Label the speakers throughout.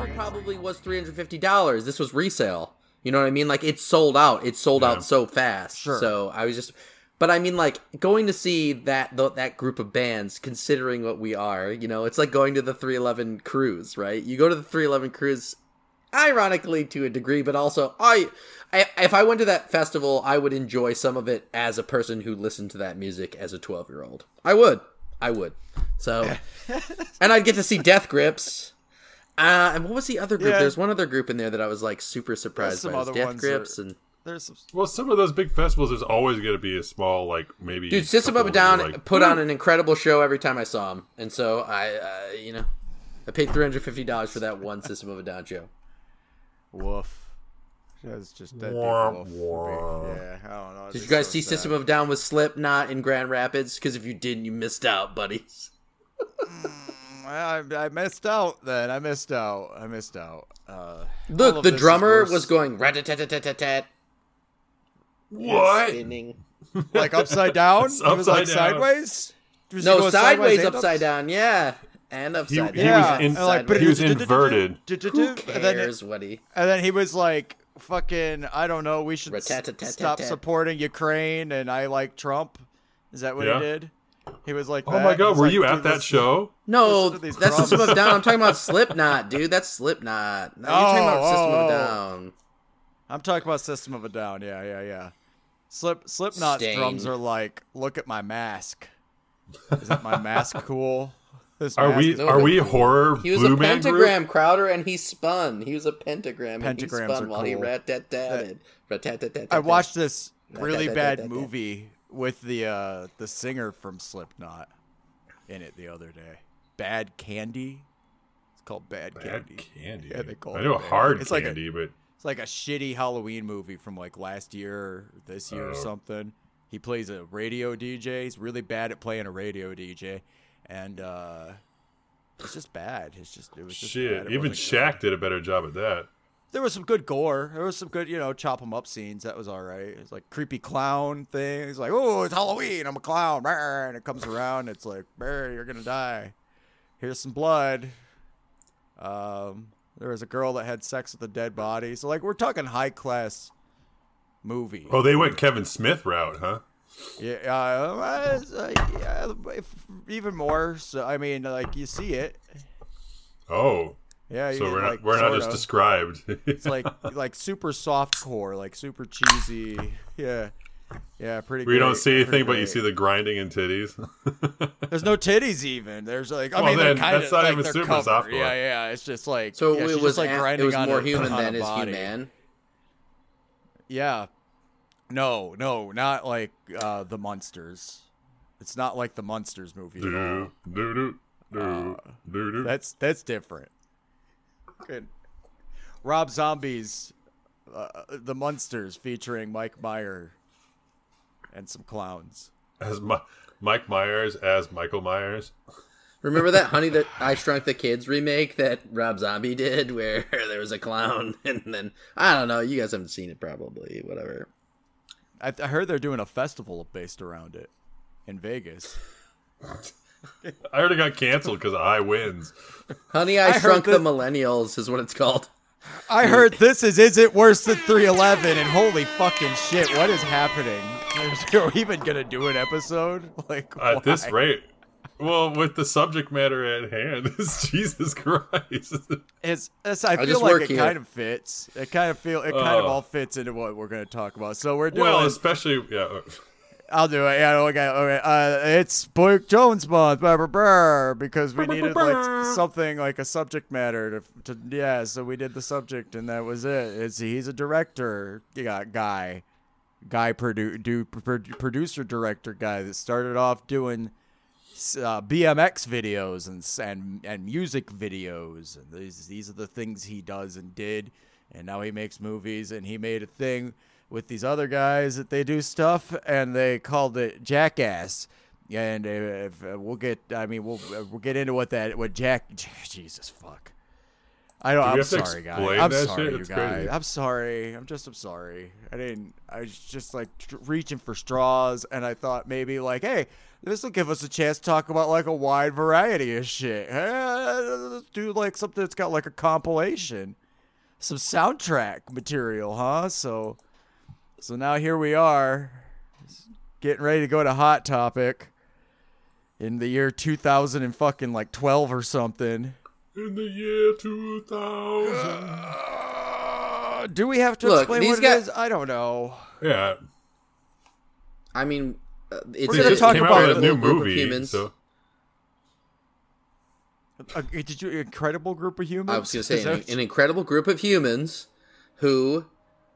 Speaker 1: album probably was three hundred fifty dollars. This was resale. You know what I mean? Like it sold out. It sold
Speaker 2: Yeah.
Speaker 1: out so fast.
Speaker 3: Sure.
Speaker 1: So I was just, but I mean, like going to see that th- that group of bands, considering what we are, you know, it's like going to the three eleven cruise, right? You go to the three eleven cruise, ironically to a degree, but also I, I, if I went to that festival, I would enjoy some of it as a person who listened to that music as a twelve year old. I would. I would. So, and I'd get to see Death Grips. Uh, and what was the other group?
Speaker 3: Yeah.
Speaker 1: There's one other group in there that I was like super surprised
Speaker 3: some
Speaker 1: by. It
Speaker 3: other
Speaker 1: Death
Speaker 3: ones
Speaker 1: Grips
Speaker 3: that-
Speaker 1: and
Speaker 3: There's some.
Speaker 2: Well, some of those big festivals, there's always going to be a small, like maybe.
Speaker 1: dude, System of a Down
Speaker 2: like,
Speaker 1: put on an incredible show every time I saw him, and so I, uh, you know, I paid three hundred fifty dollars for that one System of a Down show.
Speaker 3: Woof. That's just that big
Speaker 2: Wah, wah.
Speaker 3: Yeah, I don't know.
Speaker 1: Did you guys see System of a Down with Slipknot in Grand Rapids? Because if you didn't, you missed out, buddies.
Speaker 3: I, I missed out. Then I missed out. I missed out. Uh,
Speaker 1: Look, the drummer was going rat-a-tat-tat-tat-tat,
Speaker 2: What?
Speaker 1: spinning.
Speaker 3: like upside down.
Speaker 2: It's
Speaker 3: it was like
Speaker 2: upside down.
Speaker 3: sideways. Was
Speaker 1: No,
Speaker 3: going
Speaker 1: sideways, upside
Speaker 3: ups?
Speaker 1: down. Yeah, and upside
Speaker 2: he
Speaker 1: down.
Speaker 3: Yeah,
Speaker 2: was in,
Speaker 3: like,
Speaker 1: but
Speaker 2: he was inverted.
Speaker 1: Who
Speaker 3: And then,
Speaker 1: cares what he?
Speaker 3: and then he was like, "Fucking, I don't know. We should stop supporting Ukraine." And I like Trump. Is that what he did? He was like,
Speaker 2: Oh my god, were
Speaker 3: like,
Speaker 2: you at that
Speaker 3: this-
Speaker 2: show?
Speaker 1: No,
Speaker 3: Listen to
Speaker 1: that's System
Speaker 3: drums.
Speaker 1: of a Down. I'm talking about Slipknot, dude. That's Slipknot. No, you're talking about
Speaker 3: Oh,
Speaker 1: System of
Speaker 3: oh,
Speaker 1: a
Speaker 3: oh.
Speaker 1: Down.
Speaker 3: I'm talking about System of a Down. Yeah, yeah, yeah. Slip Slipknot's
Speaker 1: Stain.
Speaker 3: drums are like, look at my mask. Isn't my mask cool? This
Speaker 2: Are
Speaker 3: mask
Speaker 2: we
Speaker 3: is
Speaker 2: are
Speaker 1: but
Speaker 2: we horror
Speaker 1: He was
Speaker 2: blue
Speaker 1: a
Speaker 2: man
Speaker 1: pentagram
Speaker 2: group?
Speaker 1: crowder, and he spun. He was a pentagram, and he
Speaker 3: Pentagrams
Speaker 1: spun
Speaker 3: are
Speaker 1: while he
Speaker 3: cool.
Speaker 1: rat tat tatted. Rat tat tat tat.
Speaker 3: I watched this really bad
Speaker 1: da, da.
Speaker 3: movie with the uh the singer from Slipknot in it the other day. Bad Candy. It's called Bad,
Speaker 2: Bad
Speaker 3: Candy.
Speaker 2: candy.
Speaker 3: Yeah, they call
Speaker 2: I know
Speaker 3: bad.
Speaker 2: hard
Speaker 3: It's like a-
Speaker 2: candy, but
Speaker 3: It's like a shitty Halloween movie from like last year or this year or
Speaker 2: Oh.
Speaker 3: something. He plays a radio DJ. He's really bad at playing a radio DJ, and uh it's just bad. It's just it was just bad.
Speaker 2: shit.
Speaker 3: It
Speaker 2: Even Shaq
Speaker 3: good.
Speaker 2: did a better job at that.
Speaker 3: There was some good gore. There was some good, you know, chop them up scenes. That was all right. It's like creepy clown thing. He's like, "Oh, it's Halloween. I'm a clown." And it comes around. It's like, "Brr, "You're gonna die." Here's some blood. Um, there was a girl that had sex with a dead body. So like, we're talking high class movie.
Speaker 2: Oh, they went Kevin Smith route, huh?
Speaker 3: Yeah, uh, uh, yeah, if, even more. So I mean, like you see it.
Speaker 2: Oh,
Speaker 3: Yeah,
Speaker 2: so
Speaker 3: you,
Speaker 2: we're not
Speaker 3: like,
Speaker 2: we're not just
Speaker 3: of.
Speaker 2: described.
Speaker 3: It's like like super soft core, like super cheesy. Yeah, yeah, pretty. Good.
Speaker 2: We don't see anything, but you see the grinding and titties.
Speaker 3: There's no titties even. There's like I
Speaker 2: Well,
Speaker 3: mean, they're
Speaker 2: then,
Speaker 3: kind of
Speaker 2: that's not
Speaker 3: like
Speaker 2: even super
Speaker 3: covered.
Speaker 2: soft core.
Speaker 3: Yeah, yeah. It's just like
Speaker 1: So
Speaker 3: yeah,
Speaker 1: it was
Speaker 3: just, like
Speaker 1: an-
Speaker 3: grinding
Speaker 1: it was
Speaker 3: on
Speaker 1: more
Speaker 3: her-
Speaker 1: human
Speaker 3: on
Speaker 1: than is human.
Speaker 3: Yeah. No, no, not like uh, the monsters. It's not like the monsters movie. at all.
Speaker 2: do do do do do do.
Speaker 3: That's that's different. Good. Rob Zombie's uh, The Munsters featuring Mike Meyer and some clowns.
Speaker 2: As Mi- Mike Myers as Michael Myers.
Speaker 1: Remember that Honey that I Shrunk the Kids remake that Rob Zombie did, where there was a clown, and then I don't know. You guys haven't seen it, probably. Whatever.
Speaker 3: I, I heard they're doing a festival based around it in Vegas.
Speaker 2: I already got canceled because I wins.
Speaker 1: Honey, I,
Speaker 3: I
Speaker 1: Shrunk the Millennials is what it's called.
Speaker 3: I heard this is Is It Worse Than 311 and holy fucking shit, what is happening? Are we even gonna do an episode? Like
Speaker 2: At this rate, well, with the subject matter at hand, is Jesus Christ.
Speaker 3: It's, it's I
Speaker 1: I
Speaker 3: feel like it
Speaker 1: here.
Speaker 3: kind of fits. It kind of feel it kind of
Speaker 2: Oh.
Speaker 3: all fits into what we're gonna talk about. So we're doing.
Speaker 2: well, especially yeah.
Speaker 3: I'll do it. Yeah, okay, okay. Uh, it's Boy Jones month, blah, blah, blah, because we needed like something like a subject matter to, to. Yeah, so we did the subject, and that was it. It's he's a director, yeah, guy, guy produ- do, pro- producer director guy that started off doing uh, BMX videos and and and music videos, and these these are the things he does and did, and now he makes movies, and he made a thing with these other guys that they do stuff, and they called it Jackass. And if, uh, we'll get, I mean, we'll uh, we'll get into what that what Jack, Jesus fuck. I don't.
Speaker 2: Do
Speaker 3: I'm sorry, guys. I'm sorry, you guys.
Speaker 2: crazy.
Speaker 3: I'm sorry. I'm just. I'm sorry. I didn't. I was just like tr- reaching for straws, and I thought maybe like, hey, this will give us a chance to talk about like a wide variety of shit. Eh, let's do like something that's got like a compilation, some soundtrack material, huh? So, so now here we are, getting ready to go to Hot Topic in the year 2000 and fucking like 12 or something.
Speaker 2: In the year 2000.
Speaker 3: Uh, do we have to
Speaker 1: Look,
Speaker 3: explain
Speaker 1: these
Speaker 3: what
Speaker 1: guys-
Speaker 3: it is? I don't know.
Speaker 2: yeah.
Speaker 1: I mean, uh, it's
Speaker 3: We're gonna
Speaker 2: just
Speaker 3: talk
Speaker 2: came
Speaker 3: about
Speaker 2: out with a
Speaker 3: it.
Speaker 2: new
Speaker 1: group of
Speaker 2: movie.
Speaker 1: humans.
Speaker 2: So
Speaker 3: Uh, did you incredible group of humans?
Speaker 1: I was going to say an, an incredible group of humans who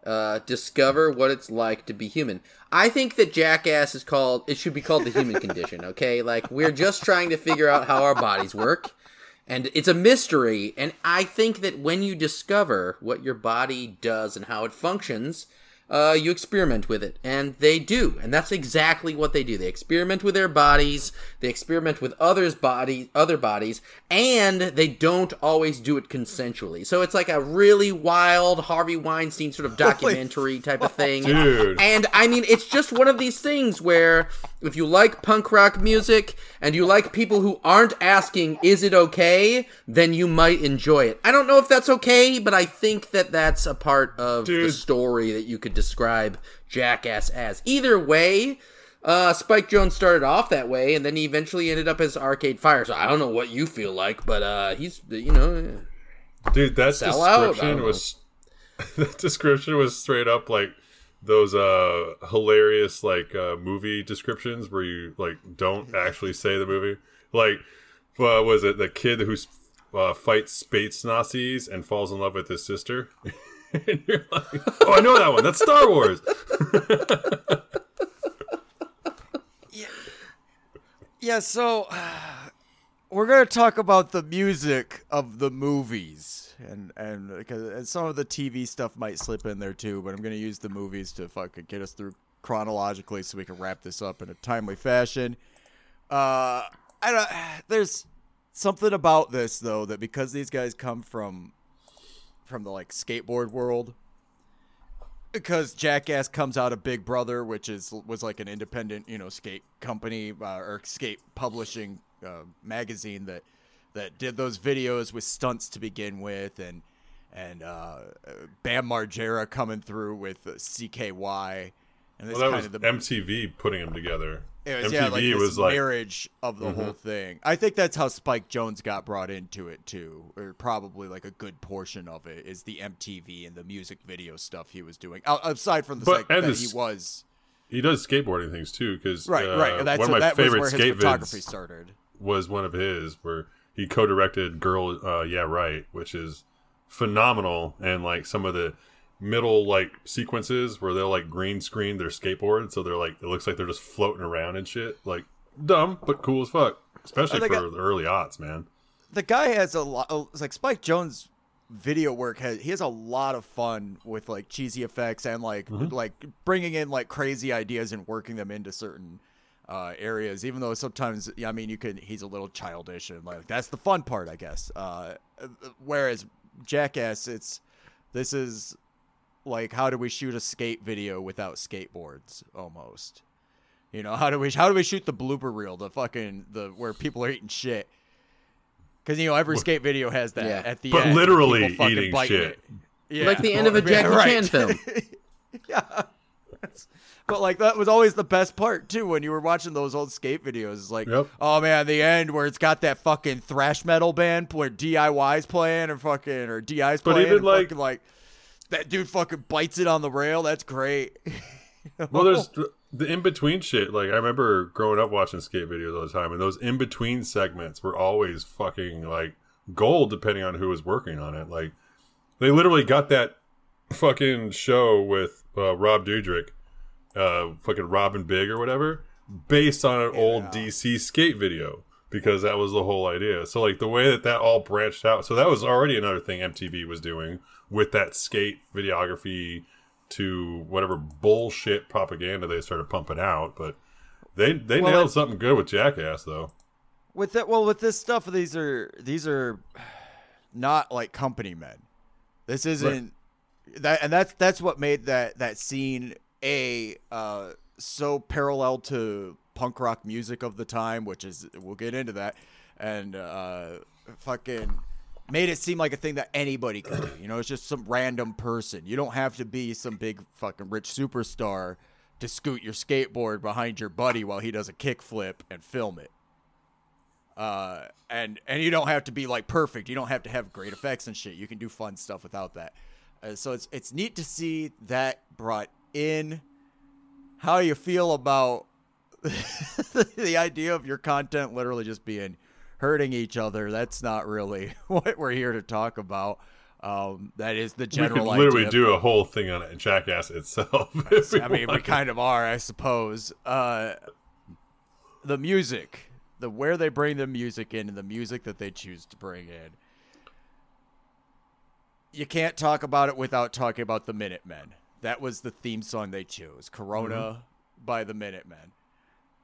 Speaker 1: uh, discover what it's like to be human. I think that Jackass is called. It should be called the human condition. Okay, like we're just trying to figure out how our bodies work, and it's a mystery. And I think that when you discover what your body does and how it functions. Uh, you experiment with it, and they do, and that's exactly what they do. They experiment with their bodies, they experiment with others' bodies, other bodies, and they don't always do it consensually. So it's like a really wild Harvey Weinstein sort of documentary type of thing.
Speaker 2: Dude.
Speaker 1: And I mean, it's just one of these things where if you like punk rock music and you like people who aren't asking, is it okay, then you might enjoy it. I don't know if that's okay, but I think that that's a part of the story that you could describe Jackass as. Either way, uh, Spike Jonze started off that way, and then he eventually ended up as Arcade Fire. So I don't know what you feel like, but uh, he's, you know,
Speaker 2: Dude, that
Speaker 1: out?
Speaker 2: Description was that description was straight up like those uh hilarious like uh movie descriptions where you like don't actually say the movie. Like uh, was it the kid who uh, fights space Nazis and falls in love with his sister? and you're like, "Oh, I know that one. That's Star Wars."
Speaker 3: Yeah, Yeah. so we're gonna talk about the music of the movies, and and because and some of the TV stuff might slip in there too, but I'm gonna use the movies to fucking get us through chronologically so we can wrap this up in a timely fashion. Uh, I don't. There's something about this though that because these guys come from from the like skateboard world because Jackass comes out of Big Brother, which is was like an independent, you know, skate company uh, or skate publishing uh, magazine that that did those videos with stunts to begin with, and and uh, Bam Margera coming through with CKY, and this
Speaker 2: Well, that
Speaker 3: kind
Speaker 2: was
Speaker 3: of the
Speaker 2: MTV putting them together.
Speaker 3: It was,
Speaker 2: MTV
Speaker 3: yeah, like
Speaker 2: was like, Mm-hmm.
Speaker 3: marriage of the whole thing. I think that's how Spike Jonze got brought into it too, or probably like a good portion of it is the MTV and the music video stuff he was doing. Out- Aside from the
Speaker 2: But-
Speaker 3: fact that he was
Speaker 2: he does skateboarding things too. Because
Speaker 3: right,
Speaker 2: uh,
Speaker 3: right. That's
Speaker 2: one of my
Speaker 3: that was
Speaker 2: favorite
Speaker 3: where his
Speaker 2: skate
Speaker 3: photography started.
Speaker 2: was one of his where he co-directed girl uh yeah right which is phenomenal and like some of the middle like sequences where they'll like green screen their skateboard so they're like it looks like they're just floating around and shit like dumb but cool as fuck especially for the early aughts man
Speaker 3: the guy has a lot. It's like Spike Jonze' video work has. He has a lot of fun with like cheesy effects and like
Speaker 2: Mm-hmm.
Speaker 3: like bringing in like crazy ideas and working them into certain uh, areas. Even though sometimes, yeah, I mean, you can He's a little childish and like that's the fun part, I guess. Uh, whereas Jackass, it's this is like how do we shoot a skate video without skateboards almost. You know how do we how do we shoot the blooper reel the fucking the where people are eating shit because you know every skate video has that
Speaker 1: Yeah.
Speaker 3: at the
Speaker 2: But
Speaker 3: end.
Speaker 2: literally
Speaker 3: fucking
Speaker 2: eating shit.
Speaker 3: Yeah.
Speaker 1: like the end of a
Speaker 3: Yeah,
Speaker 1: Jackie
Speaker 3: right.
Speaker 1: Chan film.
Speaker 3: yeah. But like that was always the best part too when you were watching those old skate videos. It's like,
Speaker 2: Yep.
Speaker 3: oh man, the end where it's got that fucking thrash metal band where DIY's playing or fucking or DI's
Speaker 2: But
Speaker 3: playing.
Speaker 2: even,
Speaker 3: and
Speaker 2: like-
Speaker 3: fucking, like that dude fucking bites it on the rail. That's great.
Speaker 2: well there's the in-between shit like i remember growing up watching skate videos all the time and those in-between segments were always fucking like gold depending on who was working on it like they literally got that fucking show with uh, rob Dyrdek, uh fucking robin big or whatever based on an old dc skate video because that was the whole idea so like the way that that all branched out so that was already another thing mtv was doing with that skate videography to whatever bullshit propaganda they started pumping out, but they they
Speaker 3: Well,
Speaker 2: nailed
Speaker 3: it-
Speaker 2: something good with Jackass though.
Speaker 3: with that well with this stuff these are these are not like company men. This isn't that and that's that's what made that that scene a uh so parallel to punk rock music of the time which is we'll get into that. And uh fucking made it seem like a thing that anybody could do. You know, it's just some random person. You don't have to be some big fucking rich superstar to scoot your skateboard behind your buddy while he does a kickflip and film it. Uh, and and you don't have to be like perfect. You don't have to have great effects and shit. You can do fun stuff without that. Uh, so it's it's neat to see that brought in. How you feel about the idea of your content literally just being hurting each other? That's not really what we're here to talk about. Um, that is the general.
Speaker 2: We could literally
Speaker 3: idea.
Speaker 2: do a whole thing on it, Jackass itself.
Speaker 3: I mean, we kind of are, I suppose. Uh, the music, the where they bring the music in, and the music that they choose to bring in. You can't talk about it without talking about the Minutemen. That was the theme song they chose, "Corona"
Speaker 2: Mm-hmm.
Speaker 3: by the Minutemen.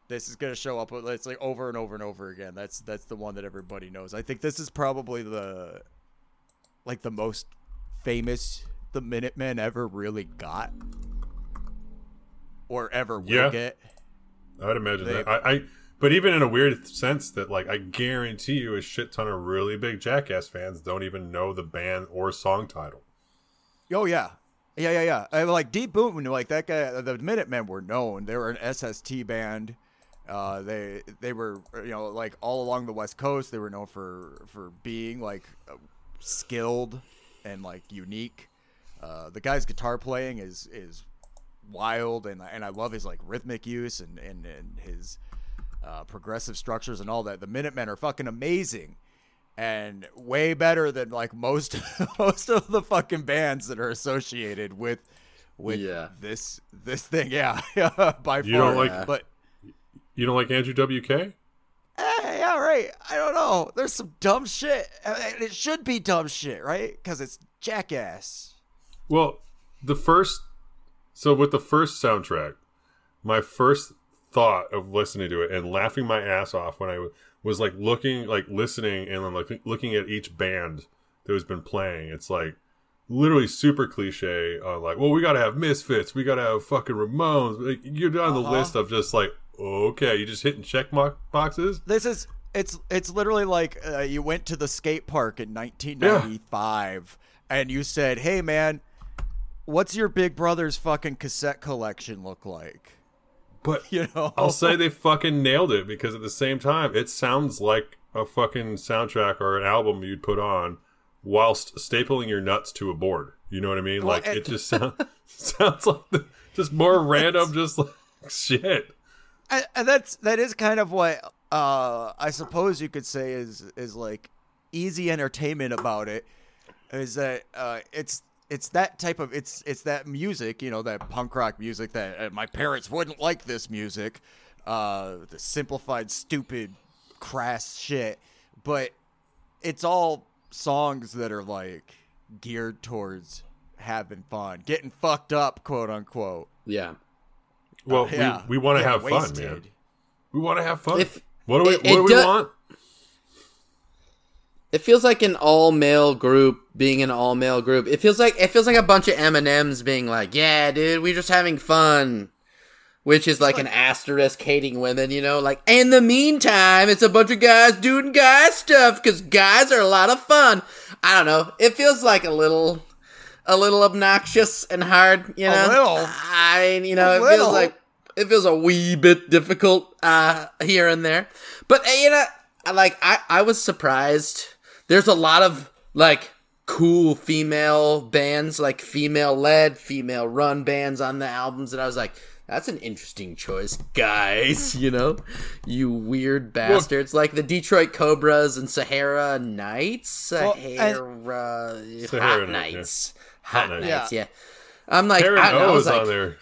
Speaker 3: This is gonna show up. It's like over and over and over again. That's that's the one that everybody knows. I think this is probably the like the most famous the Minutemen ever really got or ever will
Speaker 2: Yeah.
Speaker 3: get.
Speaker 2: I would imagine
Speaker 3: They-
Speaker 2: that. I, I, but even in a weird sense, that like I guarantee you, a shit ton of really big Jackass fans don't even know the band or song title.
Speaker 3: Oh yeah, yeah, yeah, yeah. I, like D. Boon, like that guy. The Minutemen were known. They were an SST band. Uh, they they were you know like all along the West Coast. They were known for for being like uh, skilled and like unique. Uh, the guy's guitar playing is is wild, and and I love his like rhythmic use and and and his uh, progressive structures and all that. The Minutemen are fucking amazing and way better than like most most of the fucking bands that are associated with with
Speaker 1: Yeah.
Speaker 3: this this thing. Yeah, by
Speaker 2: You
Speaker 3: far.
Speaker 2: don't like-
Speaker 3: but
Speaker 2: You don't like Andrew WK?
Speaker 3: eh, yeah, right. I don't know. There's some dumb shit, and it should be dumb shit, right? Because it's jackass.
Speaker 2: Well, the first, so with the first soundtrack, my first thought of listening to it and laughing my ass off when I was like looking, like listening, and then like looking at each band that has been playing. It's like literally super cliche. On like, well, we gotta have Misfits, we gotta have fucking Ramones. Like, you're down the
Speaker 3: Uh-huh.
Speaker 2: list of just like, okay, you just hitting check mark boxes.
Speaker 3: This is it's it's literally like uh, you went to the skate park in 1995 and you said, "Hey man, what's your big brother's fucking cassette collection look like?"
Speaker 2: But
Speaker 3: You know,
Speaker 2: I'll say they fucking nailed it because at the same time, it sounds like a fucking soundtrack or an album you'd put on whilst stapling your nuts to a board. You know what I mean?
Speaker 3: Well,
Speaker 2: like
Speaker 3: and-
Speaker 2: it just sounds sounds like the, just more random, just like shit.
Speaker 3: And, and that's that is kind of what uh I suppose you could say is is like easy entertainment about it is that uh it's it's that type of it's it's that music you know that punk rock music that uh, my parents wouldn't like this music uh the simplified stupid crass shit but it's all songs that are like geared towards having fun getting fucked up quote unquote
Speaker 1: Yeah.
Speaker 2: Well,
Speaker 3: yeah
Speaker 2: we, we want to
Speaker 3: Get
Speaker 2: have fun, man. We want to have fun.
Speaker 1: If-
Speaker 2: what do we
Speaker 1: it-
Speaker 2: what do
Speaker 1: it
Speaker 2: we
Speaker 1: do-
Speaker 2: want?
Speaker 1: It feels like an all male group being an all male group. It feels like it feels like a bunch of M and M's being like, "Yeah, dude, we're just having fun," which is like, an asterisk hating women, you know. Like, in the meantime, it's a bunch of guys doing guy stuff because guys are a lot of fun. I don't know. It feels like a little, a little obnoxious and hard, you know.
Speaker 3: little?
Speaker 1: I mean, you know,
Speaker 3: A
Speaker 1: it
Speaker 3: little?
Speaker 1: feels like it feels a wee bit difficult uh here and there but uh, you know like i i was surprised there's a lot of like cool female bands like female led female run bands on the albums and i was like that's an interesting choice guys you know you weird bastards like the detroit cobras and sahara nights
Speaker 3: Well, and-
Speaker 1: sahara,
Speaker 2: Sahara
Speaker 1: hot
Speaker 2: Night, yeah.
Speaker 1: nights hot nights yeah i'm like
Speaker 2: Aaron
Speaker 1: I, know, I
Speaker 2: O
Speaker 1: was like,
Speaker 2: on there.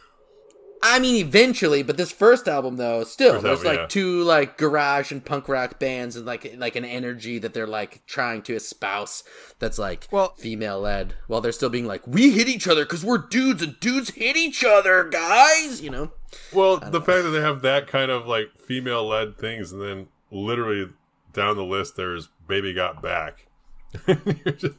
Speaker 1: I mean, eventually, but this first album though, still
Speaker 2: First
Speaker 1: there's
Speaker 2: album,
Speaker 1: like
Speaker 2: yeah.
Speaker 1: two like garage and punk rock bands and like like an energy that they're like trying to espouse that's like
Speaker 3: Well-
Speaker 1: female led, while they're still being like we hit each other because we're dudes and dudes hit each other, guys. You know?
Speaker 2: Well, the fact that they have that kind of like female led things, and then literally down the list, there's "Baby Got Back," You're just-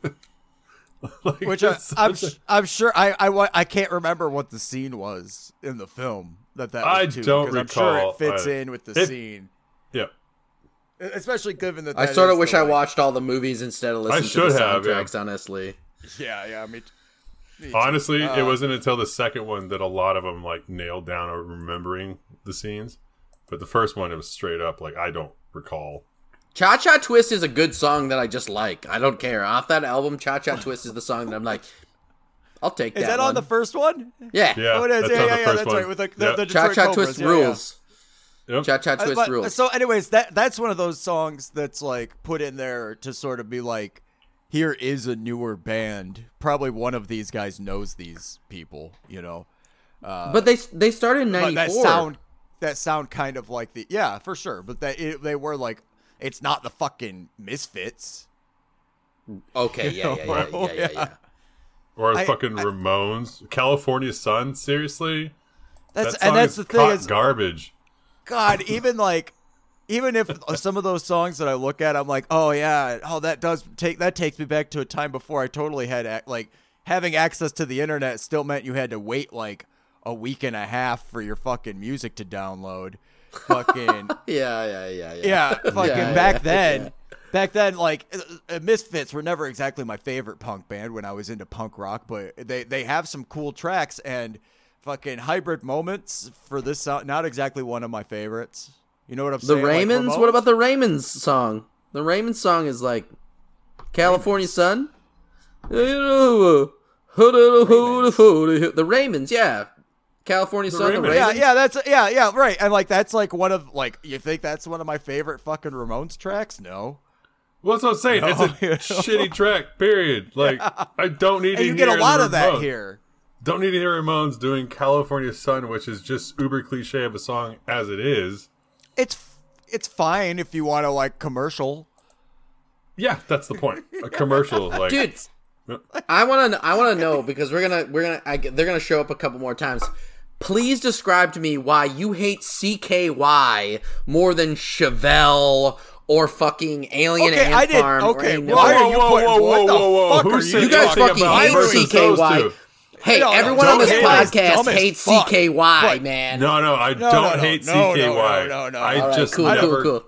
Speaker 2: like,
Speaker 3: Which I, I'm,
Speaker 2: such a-
Speaker 3: sh- I'm sure I, I wa- I can't remember what the scene was in the film that that was
Speaker 2: I
Speaker 3: to,
Speaker 2: don't
Speaker 3: 'cause I'm sure
Speaker 2: recall
Speaker 3: it fits
Speaker 2: either.
Speaker 3: in with the
Speaker 2: It-
Speaker 3: scene.
Speaker 2: yeah.
Speaker 3: especially given that.
Speaker 1: I sort of wish
Speaker 3: the,
Speaker 1: I
Speaker 3: like-
Speaker 1: watched all the movies instead of listening to
Speaker 2: should
Speaker 1: the
Speaker 2: have, yeah.
Speaker 1: soundtracks. Honestly,
Speaker 3: Yeah, yeah. I mean, me too.
Speaker 2: Honestly, it
Speaker 3: Uh,
Speaker 2: wasn't until the second one that a lot of them like nailed down or remembering the scenes. But the first one, it was straight up like I don't recall.
Speaker 1: Cha Cha Twist is a good song that I just like. I don't care. Off that album, Cha Cha Twist is the song that I'm like, I'll take
Speaker 3: Is
Speaker 1: that.
Speaker 3: that on
Speaker 1: one.
Speaker 3: the first one?
Speaker 1: Yeah.
Speaker 2: Yeah,
Speaker 3: Oh, it is.
Speaker 2: that's
Speaker 3: Yeah, yeah,
Speaker 2: the
Speaker 3: yeah.
Speaker 2: first
Speaker 3: That's
Speaker 2: one.
Speaker 3: right. With the, the,
Speaker 2: Yep.
Speaker 3: the
Speaker 1: Cha
Speaker 3: Detroit
Speaker 1: Cha Twist
Speaker 3: Yeah, yeah.
Speaker 1: rules.
Speaker 2: Yep.
Speaker 1: Cha Cha
Speaker 3: Uh,
Speaker 1: Twist
Speaker 3: but-
Speaker 1: rules.
Speaker 3: So, anyways, that that's one of those songs that's like put in there to sort of be like, here is a newer band. Probably one of these guys knows these people, you know.
Speaker 1: but they they started in
Speaker 3: But that sound, that sound kind of like the yeah, for sure. But that it, they were like, it's not the fucking Misfits.
Speaker 1: Okay, yeah, yeah, yeah, yeah, yeah, yeah.
Speaker 2: Or
Speaker 3: I-
Speaker 2: fucking
Speaker 3: I-
Speaker 2: Ramones, California Sun. Seriously,
Speaker 3: That's
Speaker 2: that song
Speaker 3: and that's
Speaker 2: is
Speaker 3: the thing is,
Speaker 2: garbage.
Speaker 3: God, even like, even if some of those songs that I look at, I'm like, oh yeah, oh that does take that takes me back to a time before I totally had like having access to the internet still meant you had to wait like a week and a half for your fucking music to download. Fucking
Speaker 1: Yeah, yeah, yeah, yeah.
Speaker 3: yeah, fucking
Speaker 1: Yeah,
Speaker 3: back
Speaker 1: yeah,
Speaker 3: then.
Speaker 1: yeah.
Speaker 3: Back then, like uh, uh, Misfits were never exactly my favorite punk band when I was into punk rock, but they they have some cool tracks and fucking hybrid moments for this sound. Not exactly one of my favorites. You know what I'm saying? The
Speaker 1: Raymonds?
Speaker 3: Ramones?
Speaker 1: what about the Raymonds song? The Raymonds song is like California Sun. The Raymonds, yeah. California Sun, the
Speaker 2: Raymonds.
Speaker 3: Yeah,
Speaker 1: Raymonds.
Speaker 3: yeah, that's yeah, yeah, right. And like that's like one of like you think that's one of my favorite fucking Ramones tracks? No.
Speaker 2: Well, that's what I'm saying.
Speaker 3: No,
Speaker 2: it's a
Speaker 3: you know.
Speaker 2: shitty track. Period. Like I don't need
Speaker 3: And
Speaker 2: to
Speaker 3: you get a lot of that here.
Speaker 2: Don't need to hear Ramones doing California Sun, which is just uber cliche of a song as it is.
Speaker 3: It's it's fine if you want to like commercial.
Speaker 2: Yeah, that's the point. A commercial, like
Speaker 1: Dude, I want to I want to know because we're going to we're going to they're going to show up a couple more times. Please describe to me why you hate CKY more than Chevelle or fucking Alien
Speaker 3: Okay,
Speaker 1: Ant
Speaker 3: I did-
Speaker 1: Farm or
Speaker 3: okay,
Speaker 1: any
Speaker 3: why
Speaker 1: of
Speaker 3: are you
Speaker 2: whoa,
Speaker 3: putting-
Speaker 2: whoa,
Speaker 3: what
Speaker 2: whoa,
Speaker 3: the
Speaker 2: whoa, whoa.
Speaker 3: fuck are you
Speaker 1: You guys fucking
Speaker 2: about
Speaker 1: hate CKY. Hey,
Speaker 3: No, no,
Speaker 1: everyone
Speaker 3: don't
Speaker 1: on this
Speaker 3: hate
Speaker 1: podcast
Speaker 3: Dumb
Speaker 1: hates
Speaker 3: fuck.
Speaker 1: CKY,
Speaker 3: But-
Speaker 1: man.
Speaker 2: No, no, I
Speaker 3: No,
Speaker 2: don't
Speaker 3: no, no,
Speaker 2: hate
Speaker 3: no,
Speaker 2: CKY.
Speaker 3: no, no, no, no.
Speaker 2: I
Speaker 1: All right,
Speaker 2: just
Speaker 1: cool,
Speaker 2: never,
Speaker 1: cool, cool.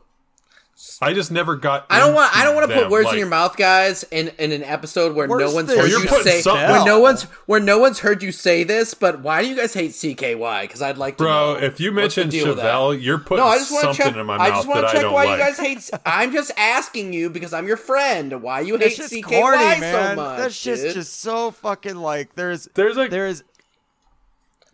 Speaker 2: I just never got.
Speaker 1: I don't want. I don't want to put words
Speaker 2: like-
Speaker 1: in your mouth, guys. In in an episode where no one's heard
Speaker 2: you're
Speaker 1: you
Speaker 2: putting
Speaker 1: say
Speaker 2: something-
Speaker 1: when no one's where no one's heard you say this. But why do you guys hate CKY? Because I'd like to
Speaker 2: Bro,
Speaker 1: know.
Speaker 2: if you
Speaker 1: What's the
Speaker 2: mention
Speaker 1: deal?
Speaker 2: Chevelle, you're putting
Speaker 1: No, I just want to
Speaker 2: something
Speaker 1: check.
Speaker 2: in my
Speaker 1: I
Speaker 2: mouth
Speaker 1: just want
Speaker 2: that
Speaker 1: to
Speaker 2: I
Speaker 1: check
Speaker 2: don't
Speaker 1: why
Speaker 2: like.
Speaker 1: you guys hate. I'm just asking you because I'm your friend. Why you hate
Speaker 3: shit's
Speaker 1: CKY
Speaker 3: corny,
Speaker 1: so much?
Speaker 3: That's shit's
Speaker 1: dude?
Speaker 3: just so fucking like there's
Speaker 2: There's like
Speaker 3: there's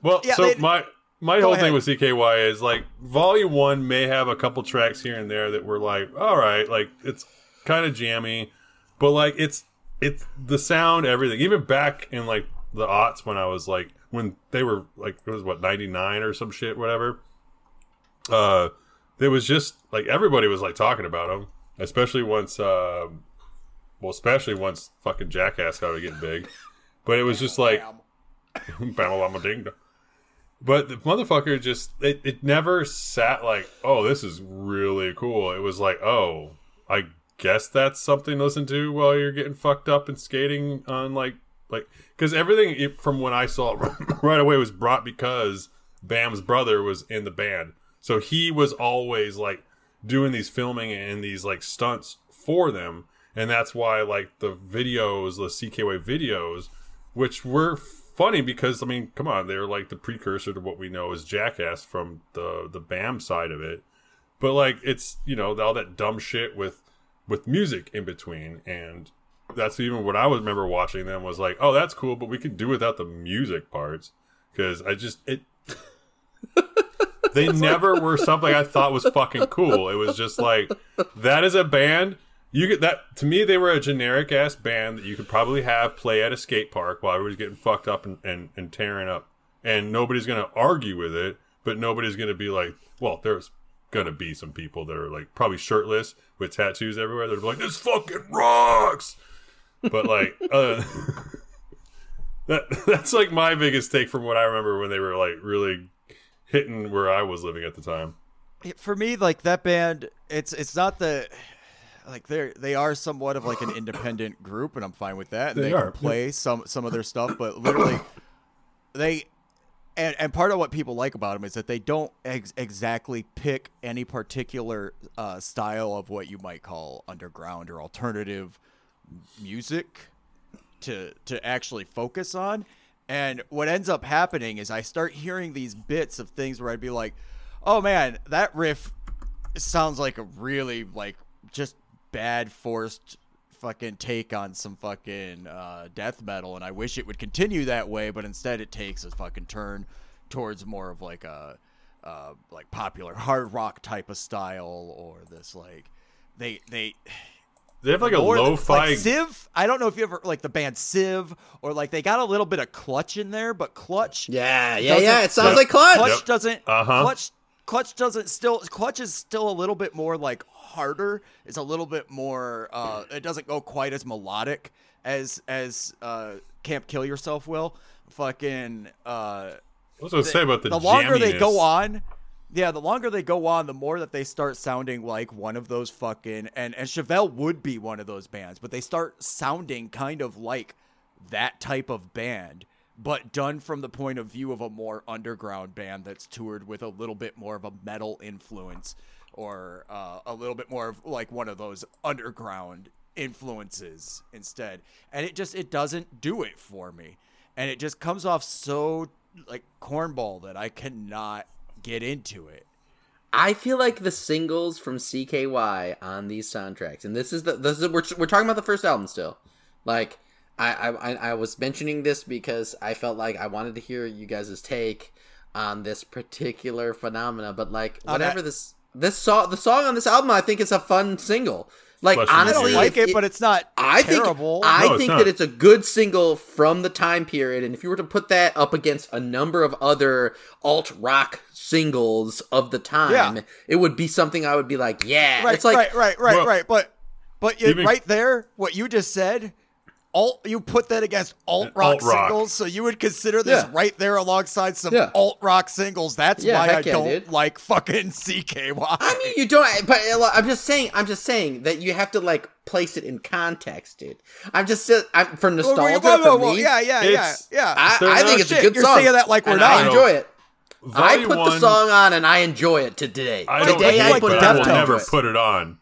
Speaker 2: Well,
Speaker 3: Yeah,
Speaker 2: so
Speaker 3: they-
Speaker 2: my my
Speaker 3: Go
Speaker 2: whole
Speaker 3: ahead.
Speaker 2: thing with CKY is like Volume One may have a couple tracks here and there that were like, all right, like it's kind of jammy, but like it's it's the sound, everything. Even back in like the aughts when I was like when they were like it was what ninety nine or some shit, whatever. Uh, it was just like everybody was like talking about them, especially once, uh, well, especially once fucking Jackass started getting big. But it was just like. Bama ding dong. But the motherfucker just it, it never sat like, oh, this is really cool. It was like, oh, I guess that's something to listen to while you're getting fucked up and skating on like like because everything from when I saw it right away was brought because Bam's brother was in the band, so he was always like doing these filming and these like stunts for them, and that's why like the videos, the CKY videos, which were funny because I mean, come on, they're like the precursor to what we know as Jackass from the the Bam side of it. But like it's you know all that dumb shit with with music in between, and that's even what I would remember watching them was like, oh, that's cool, but we could do without the music parts because I just it. they never were something I thought was fucking cool. It was just like that is a band. You get that to me. They were a generic ass band that you could probably have play at a skate park while everybody's getting fucked up and, and, and tearing up, and nobody's gonna argue with it. But nobody's gonna be like, well, there's gonna be some people that are like probably shirtless with tattoos everywhere. They're like, this fucking rocks. But like, uh, that that's like my biggest take from what I remember when they were like really hitting where I was living at the time.
Speaker 3: for me like that band it's it's not the like they're they are somewhat of like an independent group and i'm fine with that and
Speaker 2: They
Speaker 3: they,
Speaker 2: are,
Speaker 3: can play some some of their stuff but literally they and and part of what people like about them is that they don't ex- exactly pick any particular uh, style of what you might call underground or alternative music to to actually focus on. And what ends up happening is I start hearing these bits of things where I'd be like, "Oh man, that riff sounds like a really like just bad forced fucking take on some fucking uh, death metal, and I wish it would continue that way, but instead it takes a fucking turn towards more of like a uh, like popular hard rock type of style, or this like they they
Speaker 2: They have like a
Speaker 3: or the-
Speaker 2: lo-fi.
Speaker 3: like Civ. I don't know if you ever like the band Civ, or like they got a little bit of Clutch in there, but Clutch
Speaker 1: Yeah, yeah, yeah. It sounds
Speaker 2: Yep.
Speaker 1: like Clutch.
Speaker 3: Clutch
Speaker 2: Yep.
Speaker 3: doesn't.
Speaker 2: Uh-huh.
Speaker 3: Clutch. Clutch doesn't still. Clutch is still a little bit more like harder. It's a little bit more. Uh, it doesn't go quite as melodic as as uh, Camp Kill Yourself will. Fucking. Uh,
Speaker 2: What's I say about the,
Speaker 3: the longer they go on, yeah, the longer they go on, the more that they start sounding like one of those fucking and and Chevelle would be one of those bands, but they start sounding kind of like that type of band, but done from the point of view of a more underground band that's toured with a little bit more of a metal influence or uh, a little bit more of like one of those underground influences instead. And it just it doesn't do it for me. And it just comes off so like cornball that I cannot get into it.
Speaker 1: I feel like the singles from CKY on these soundtracks, and this is the this is we're we're talking about the first album still. Like I I I- I was mentioning this because I felt like I wanted to hear you guys' take on this particular phenomena, but like
Speaker 3: On
Speaker 1: whatever
Speaker 3: that-
Speaker 1: this this song the song on this album, I think it's a fun single. Like
Speaker 2: Flesh and
Speaker 3: I
Speaker 1: honestly,
Speaker 3: don't like
Speaker 1: if
Speaker 3: it, but it's not
Speaker 1: I
Speaker 3: terrible.
Speaker 1: think I
Speaker 2: No,
Speaker 1: think
Speaker 2: not.
Speaker 1: that it's a good single from the time period, and if you were to put that up against a number of other alt rock singles of the time,
Speaker 3: Yeah.
Speaker 1: it would be something I would be like, yeah,
Speaker 3: right,
Speaker 1: it's like
Speaker 3: right, right, right,
Speaker 2: Well,
Speaker 3: right. But but you,
Speaker 2: even-
Speaker 3: right there, what you just said, alt you put that against alt rock singles, so you would consider this
Speaker 1: Yeah.
Speaker 3: right there alongside some
Speaker 1: Yeah.
Speaker 3: alt rock singles. That's
Speaker 1: Yeah,
Speaker 3: why I
Speaker 1: yeah,
Speaker 3: don't
Speaker 1: dude.
Speaker 3: like fucking CKY.
Speaker 1: I mean, you don't. But uh, I'm just saying. I'm just saying that you have to like place it in context, dude. I'm just uh, I'm, for
Speaker 3: Well,
Speaker 1: nostalgia
Speaker 3: well, well,
Speaker 1: for
Speaker 3: well,
Speaker 1: me.
Speaker 3: yeah, yeah, yeah, yeah.
Speaker 1: I, I think it's
Speaker 3: shit.
Speaker 1: a good
Speaker 3: You're
Speaker 1: song.
Speaker 3: saying that like we're
Speaker 1: and
Speaker 3: not.
Speaker 1: I enjoy it. I
Speaker 2: Volume
Speaker 1: put the song on and I enjoy it to today.
Speaker 2: I don't
Speaker 1: today
Speaker 2: hate
Speaker 1: I put
Speaker 2: but
Speaker 1: it
Speaker 2: I will never put it on.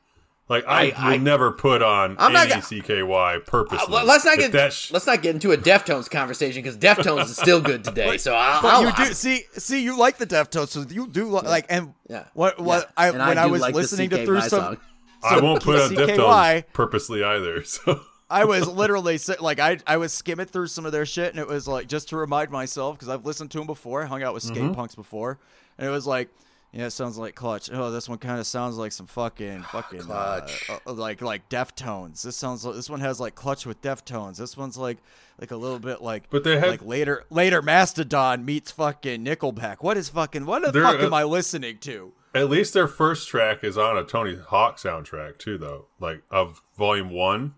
Speaker 2: Like I,
Speaker 1: I-
Speaker 2: will
Speaker 1: I-
Speaker 2: never put on
Speaker 1: I'm not
Speaker 2: any
Speaker 1: gonna-
Speaker 2: CKY purposely.
Speaker 1: Uh, let's not get
Speaker 2: sh-
Speaker 1: let's not get into a Deftones conversation because Deftones is still good today. So I'll,
Speaker 3: But
Speaker 1: I'll,
Speaker 3: you do see, see, you like the Deftones, so you do li- like. And
Speaker 1: Yeah.
Speaker 3: what what
Speaker 1: Yeah.
Speaker 3: I
Speaker 1: And
Speaker 3: when I,
Speaker 1: do
Speaker 3: was
Speaker 1: like
Speaker 3: listening to through some,
Speaker 1: song.
Speaker 2: I won't put on
Speaker 3: CKY.
Speaker 2: Deftones purposely either. So
Speaker 3: I was literally like I I was skimming through some of their shit, and it was like just to remind myself because I've listened to them before, I hung out with skate
Speaker 2: Mm-hmm.
Speaker 3: punks before, and it was like. Yeah, it sounds like Clutch. Oh, this one kind of sounds like some fucking fucking
Speaker 1: Clutch.
Speaker 3: Uh, uh, like like Deftones. This sounds like this one has like Clutch with Deftones. This one's like like a little bit like
Speaker 2: But they have,
Speaker 3: like later later Mastodon meets fucking Nickelback. What is fucking what the fuck
Speaker 2: uh,
Speaker 3: am I listening to?
Speaker 2: at least their first track is on a Tony Hawk soundtrack too, though. Like of Volume One.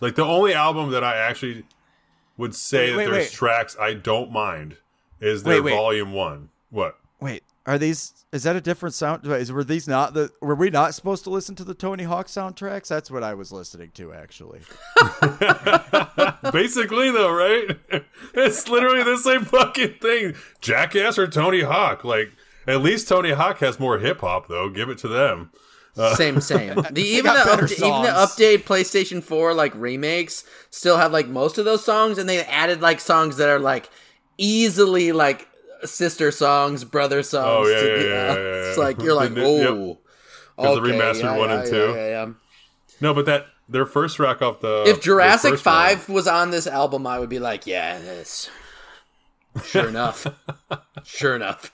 Speaker 2: Like the only album that I actually would say
Speaker 3: Wait,
Speaker 2: that
Speaker 3: wait,
Speaker 2: there's
Speaker 3: wait.
Speaker 2: tracks I don't mind is their
Speaker 3: Wait, wait.
Speaker 2: Volume One. What?
Speaker 3: Wait, are these? Is that a different sound? Is were these not the? Were we not supposed to listen to the Tony Hawk soundtracks? That's what I was listening to, actually.
Speaker 2: Basically, though, right? It's literally the same fucking thing. Jackass or Tony Hawk. Like, at least Tony Hawk has more hip hop, though. Give it to them.
Speaker 1: Uh, same, same. The even the
Speaker 3: got
Speaker 1: upda- even the update PlayStation Four like remakes still have like most of those songs, and they added like songs that are like easily like sister songs, brother oh, songs.
Speaker 2: Oh, yeah,
Speaker 1: to
Speaker 2: yeah, yeah, uh, yeah.
Speaker 1: It's like you're like,
Speaker 2: oh, yep.
Speaker 1: oh,
Speaker 2: 'Cause the remastered
Speaker 1: yeah,
Speaker 2: one
Speaker 1: yeah,
Speaker 2: and two.
Speaker 1: yeah, yeah.
Speaker 2: No, but that their first track off the
Speaker 1: If Jurassic
Speaker 2: one-
Speaker 1: Five was on this album, I would be like, yeah, this. Sure enough. sure enough.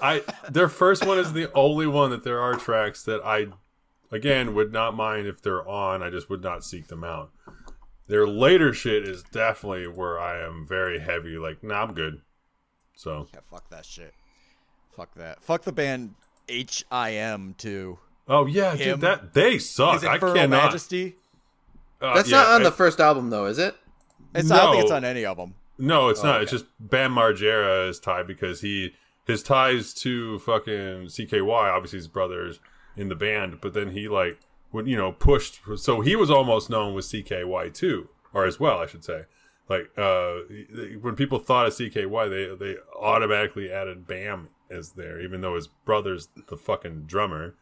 Speaker 2: I their first one is the only one that there are tracks that I again would not mind if they're on. I just would not seek them out. Their later shit is definitely where I am very heavy. Like, nah, I'm good. So,
Speaker 3: Yeah, fuck that shit. Fuck that. Fuck the band H.I.M. too.
Speaker 2: oh yeah,
Speaker 3: Him.
Speaker 2: dude, that they suck.
Speaker 3: Is
Speaker 2: I
Speaker 3: Infernal
Speaker 2: cannot.
Speaker 3: Majesty?
Speaker 2: uh,
Speaker 1: That's
Speaker 2: yeah,
Speaker 1: not on
Speaker 2: I-
Speaker 1: the first album, though, is it?
Speaker 3: It's I don't think it's on any of them.
Speaker 2: No, it's not. It's just Bam Margera is tied because he his ties to fucking CKY, obviously his brothers in the band, but then he like would you know pushed so he was almost known with CKY too, or as well, I should say. Like uh, when people thought of CKY, they they automatically added Bam as there, even though his brother's the fucking drummer.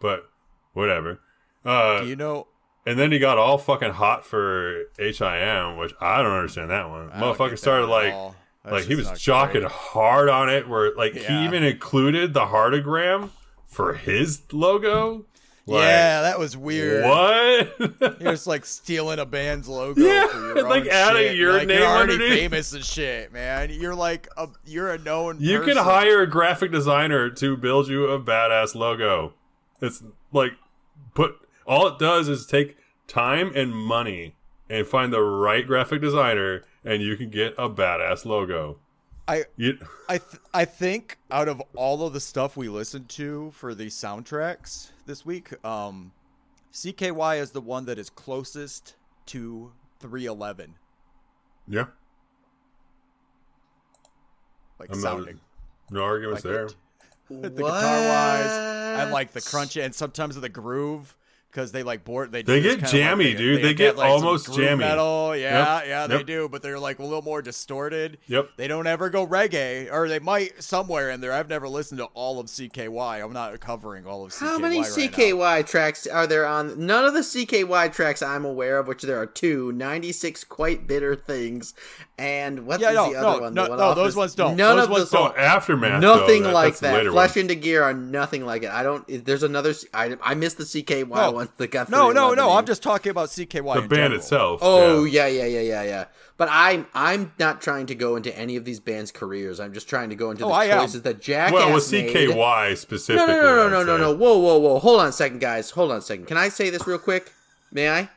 Speaker 2: But whatever. Uh,
Speaker 3: Do you know?
Speaker 2: and then he got all fucking hot for HIM, which I don't understand that one. Motherfucker started like. Like he was jocking
Speaker 3: great.
Speaker 2: hard on it where like he even included the heartagram for his logo. Like,
Speaker 3: yeah, that was weird.
Speaker 2: What?
Speaker 3: You're just like stealing a band's logo.
Speaker 2: Yeah, like adding
Speaker 3: shit.
Speaker 2: your
Speaker 3: like,
Speaker 2: name
Speaker 3: You're already
Speaker 2: underneath.
Speaker 3: famous and shit, man. You're like a, you're a known.
Speaker 2: you can hire a graphic designer to build you a badass logo. It's like put all it does is take time and money and find the right graphic designer and you can get a badass logo.
Speaker 3: I
Speaker 2: You,
Speaker 3: I th- I think out of all of the stuff we listened to for the soundtracks this week, um, CKY is the one that is closest to 311,
Speaker 2: yeah,
Speaker 3: like
Speaker 2: I'm not-
Speaker 3: sounding.
Speaker 2: no arguments
Speaker 3: Like
Speaker 2: there.
Speaker 3: the, the guitar wise and like the crunch and sometimes the groove because they like board they
Speaker 2: They
Speaker 3: do
Speaker 2: get
Speaker 3: kinda like-
Speaker 2: jammy, dude. They get
Speaker 3: like,
Speaker 2: almost jammy.
Speaker 3: metal yeah
Speaker 2: Yep,
Speaker 3: yeah they
Speaker 2: yep.
Speaker 3: do but they're like a little more distorted
Speaker 2: Yep.
Speaker 3: they don't ever go reggae or they might somewhere in there I've never listened to all of CKY I'm not covering all of CKY
Speaker 1: How many
Speaker 3: right now.
Speaker 1: CKY tracks are there on? None of the CKY tracks I'm aware of, which there are two, 96 Quite Bitter Things, and what
Speaker 3: Yeah,
Speaker 1: is
Speaker 3: no,
Speaker 1: the
Speaker 3: no,
Speaker 1: other one?
Speaker 3: no,
Speaker 1: The one
Speaker 3: no,
Speaker 1: off
Speaker 3: those ones don't.
Speaker 1: None
Speaker 3: Those
Speaker 1: of
Speaker 3: ones
Speaker 1: the, oh,
Speaker 2: So aftermath, though,
Speaker 1: Nothing
Speaker 2: that-
Speaker 1: like
Speaker 2: that's
Speaker 1: that.
Speaker 2: later
Speaker 1: Flesh
Speaker 2: one.
Speaker 1: into Gear are nothing like it. I don't. There's another. I, I missed the CKY
Speaker 3: No.
Speaker 1: One that got
Speaker 3: no no no
Speaker 1: in.
Speaker 3: I'm just talking about CKY
Speaker 2: the
Speaker 3: in
Speaker 2: band
Speaker 3: general.
Speaker 2: itself.
Speaker 1: Oh
Speaker 2: yeah.
Speaker 1: yeah, yeah, yeah, yeah, yeah. But I'm I'm not trying to go into any of these bands' careers. I'm just trying to go into
Speaker 3: Oh,
Speaker 1: the
Speaker 3: I am.
Speaker 1: choices that Jack.
Speaker 2: Well, with. CKY
Speaker 1: No,
Speaker 2: specifically.
Speaker 1: no, no, no,
Speaker 2: I'd
Speaker 1: no, no,
Speaker 2: say.
Speaker 1: no. Whoa, whoa, whoa. Hold on a second, guys. Hold on a second. Can I say this real quick? May I?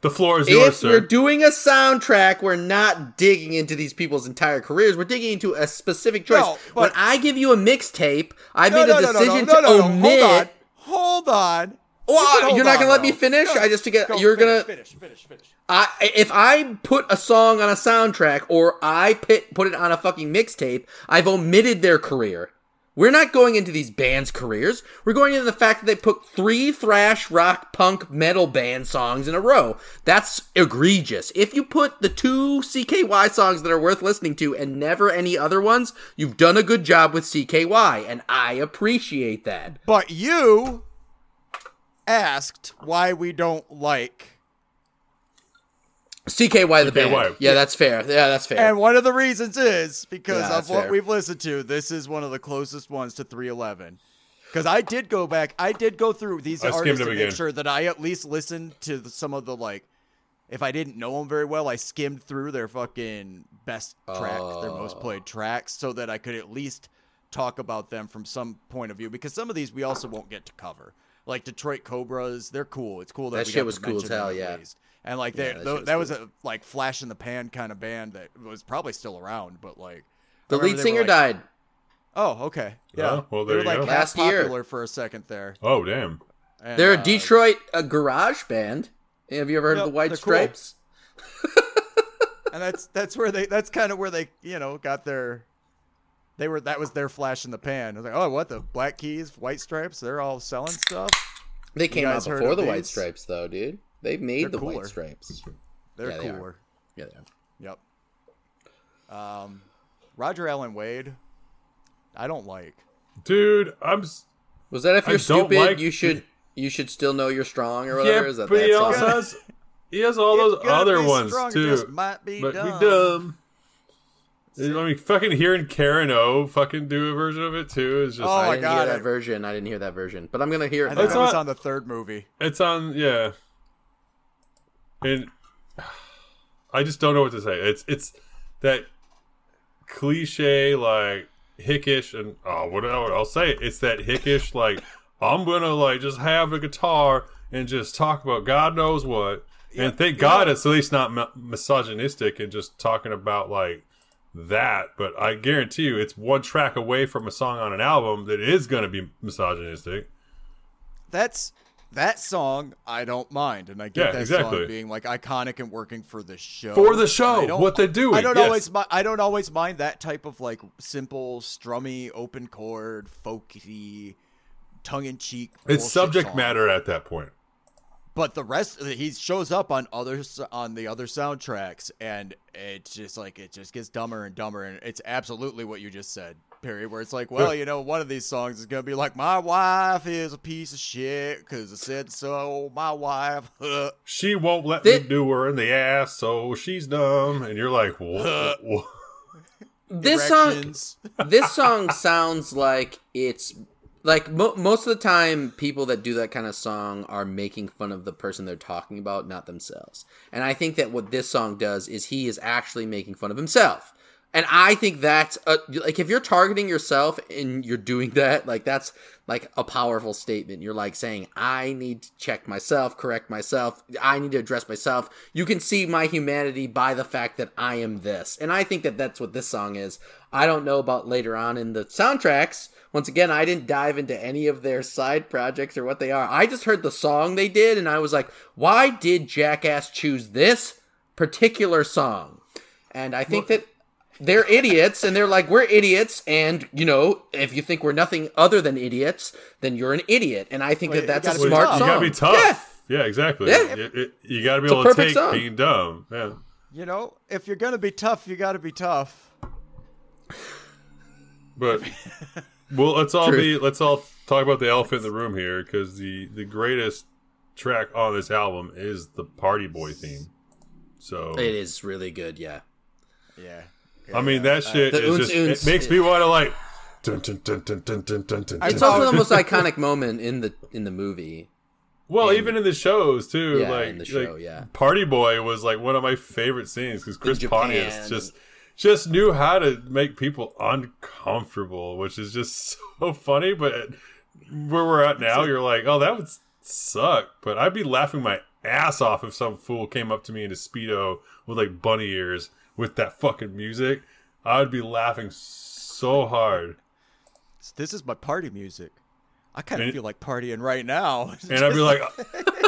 Speaker 2: The floor is yours, sir.
Speaker 1: If
Speaker 2: sir.
Speaker 1: we're doing a soundtrack, we're not digging into these people's entire careers. We're digging into a specific choice.
Speaker 3: No, but-
Speaker 1: when I give you a mixtape, I
Speaker 3: no,
Speaker 1: made
Speaker 3: no,
Speaker 1: a
Speaker 3: no, no,
Speaker 1: decision
Speaker 3: no, no,
Speaker 1: to
Speaker 3: no,
Speaker 1: omit.
Speaker 3: Hold on
Speaker 1: Well,
Speaker 3: you
Speaker 1: you're not gonna let me finish.
Speaker 3: Go-
Speaker 1: I just to get.
Speaker 3: go,
Speaker 1: you're
Speaker 3: finish,
Speaker 1: gonna.
Speaker 3: finish finish finish
Speaker 1: I if I put a song on a soundtrack or I put put it on a fucking mixtape, I've omitted their career. We're not going into these bands' careers. We're going into the fact that they put three thrash, rock, punk, metal band songs in a row. That's egregious. If you put the two CKY songs that are worth listening to and never any other ones, you've done a good job with CKY, and I appreciate that.
Speaker 3: But you asked why we don't like.
Speaker 1: CKY the
Speaker 2: CKY.
Speaker 1: band. Yeah, that's fair. Yeah, that's fair.
Speaker 3: And one of the reasons is because
Speaker 1: Yeah,
Speaker 3: of what
Speaker 1: fair.
Speaker 3: we've listened to. This is one of the closest ones to 311. Because I did go back, I did go through these
Speaker 2: I
Speaker 3: artists to make
Speaker 2: again.
Speaker 3: sure that I at least listened to the, some of the like. If I didn't know them very well, I skimmed through their fucking best track, their most played oh. tracks, so that I could at least talk about them from some point of view. Because some of these we also won't get to cover. Like Detroit Cobras, they're cool. It's cool that,
Speaker 1: That
Speaker 3: we
Speaker 1: shit
Speaker 3: got
Speaker 1: was
Speaker 3: to
Speaker 1: cool as hell, yeah.
Speaker 3: least. And like
Speaker 1: Yeah,
Speaker 3: they,
Speaker 1: that
Speaker 3: tho-
Speaker 1: shit
Speaker 3: that
Speaker 1: was
Speaker 3: was a like flash in the pan kind of band that was probably still around, but like
Speaker 1: the lead singer
Speaker 3: like-
Speaker 1: died.
Speaker 3: Oh, okay, yeah.
Speaker 2: Oh, well,
Speaker 3: they
Speaker 2: there
Speaker 3: were like
Speaker 2: go.
Speaker 3: last
Speaker 1: Last year.
Speaker 3: popular for a second there.
Speaker 2: Oh damn!
Speaker 3: And,
Speaker 1: They're a
Speaker 3: uh,
Speaker 1: Detroit uh, garage band. Have you ever heard
Speaker 3: Yep,
Speaker 1: of the White
Speaker 3: they're cool.
Speaker 1: Stripes?
Speaker 3: and that's that's where they that's kind of where they you know got their. They were that was their flash in the pan. I was like, oh, what the Black Keys, White Stripes? They're all selling stuff.
Speaker 1: They came out
Speaker 3: guys
Speaker 1: before
Speaker 3: of
Speaker 1: the White? Stripes, though, dude. They made
Speaker 3: They're
Speaker 1: the
Speaker 3: cooler.
Speaker 1: White Stripes.
Speaker 3: They're
Speaker 1: Yeah, they are.
Speaker 3: cooler.
Speaker 1: Yeah, they are.
Speaker 3: Yep. Um, Roger Allen Wade. I don't like.
Speaker 2: Dude, I'm.
Speaker 1: Was that if you're
Speaker 2: don't
Speaker 1: stupid,
Speaker 2: like
Speaker 1: you should you should still know you're strong or whatever?
Speaker 2: Yeah,
Speaker 1: Is that
Speaker 2: but
Speaker 1: that
Speaker 2: he
Speaker 1: song?
Speaker 2: also has. He has all those other
Speaker 3: be
Speaker 2: ones
Speaker 3: strong, it
Speaker 2: too.
Speaker 3: just might be
Speaker 2: but
Speaker 3: dumb.
Speaker 2: we dumb. I mean, fucking hearing Karen O fucking do a version of it too is just.
Speaker 3: Oh
Speaker 1: I
Speaker 3: my
Speaker 1: didn't
Speaker 3: God,
Speaker 1: hear that
Speaker 3: I-
Speaker 1: version. I didn't hear that version, but I'm gonna hear
Speaker 3: I
Speaker 1: it.
Speaker 3: think
Speaker 2: It's
Speaker 3: that
Speaker 1: now.
Speaker 3: was on the third movie.
Speaker 2: It's on, yeah. And I just don't know what to say. It's it's that cliche like hickish and oh whatever I'll say it. It's that hickish like I'm gonna like just have a guitar and just talk about God knows what. and thank God it's at least not mi- misogynistic and just talking about like that. But I guarantee you, it's one track away from a song on an album that is gonna be misogynistic.
Speaker 3: That's that song I don't mind, and I get
Speaker 2: Yeah,
Speaker 3: that
Speaker 2: exactly.
Speaker 3: song being like iconic and working for the show.
Speaker 2: For the show, what they're doing,
Speaker 3: I don't
Speaker 2: yes.
Speaker 3: always. I don't always mind that type of like simple, strummy, open chord, folky, tongue in cheek.
Speaker 2: It's subject matter at that point.
Speaker 3: but the rest he shows up on others on the other soundtracks and it's just like it just gets dumber and dumber and it's absolutely what you just said period where it's like well you know one of these songs is gonna be like my wife is a piece of shit because i said so my wife
Speaker 2: She won't let
Speaker 1: Thi-
Speaker 2: me do her in the ass, so she's dumb. And you're like, what?
Speaker 1: This song, this song sounds like it's like mo- most of the time people that do that kind of song are making fun of the person they're talking about not themselves and i think that what this song does is he is actually making fun of himself and i think that's a, like if you're targeting yourself and you're doing that like that's like a powerful statement. You're like saying i need to check myself correct myself. I need to address myself. You can see my humanity by the fact that i am this. And i think that that's what this song is. I don't know about later on in the soundtracks. Once again, I didn't dive into any of their side projects or what they are. I just heard the song they did, and I was like, why did Jackass choose this particular song? And I think that they're idiots, and they're like, we're idiots, and, you know, if you think we're nothing other than idiots, then you're an idiot. And I think
Speaker 3: Well,
Speaker 1: that that's a smart
Speaker 3: tough.
Speaker 2: you
Speaker 1: song.
Speaker 2: gotta be tough.
Speaker 1: Yeah.
Speaker 2: Yeah, exactly.
Speaker 1: Yeah.
Speaker 2: It- it- you gotta be
Speaker 1: It's
Speaker 2: able to take
Speaker 1: song.
Speaker 2: being dumb. Yeah.
Speaker 3: you know if you're gonna be tough you gotta be tough
Speaker 2: But well, let's all
Speaker 1: Truth.
Speaker 2: be let's all talk about the elephant in the room here because the the greatest track on this album is the Party Boy theme. So
Speaker 1: It is really good, yeah.
Speaker 3: yeah
Speaker 2: I mean that shit
Speaker 1: The
Speaker 2: is
Speaker 1: oons
Speaker 2: just
Speaker 1: oons.
Speaker 2: it makes me want to like. Dun, dun, dun, dun, dun, dun, dun, dun,
Speaker 1: It's also the most iconic moment in the in the movie.
Speaker 2: well,
Speaker 1: and-
Speaker 2: even in the shows too.
Speaker 1: Yeah,
Speaker 2: like
Speaker 1: in the show,
Speaker 2: like,
Speaker 1: yeah.
Speaker 2: Party Boy was like one of my favorite scenes because Chris Pontius just just knew how to make people uncomfortable, which is just so funny. But where we're at now, you're like, oh, that would suck. But I'd be laughing my ass off if some fool came up to me in a speedo with like bunny ears with that fucking music. I would be laughing so hard,
Speaker 3: this is my party music. I kind of feel like partying right now.
Speaker 2: And I'd be like,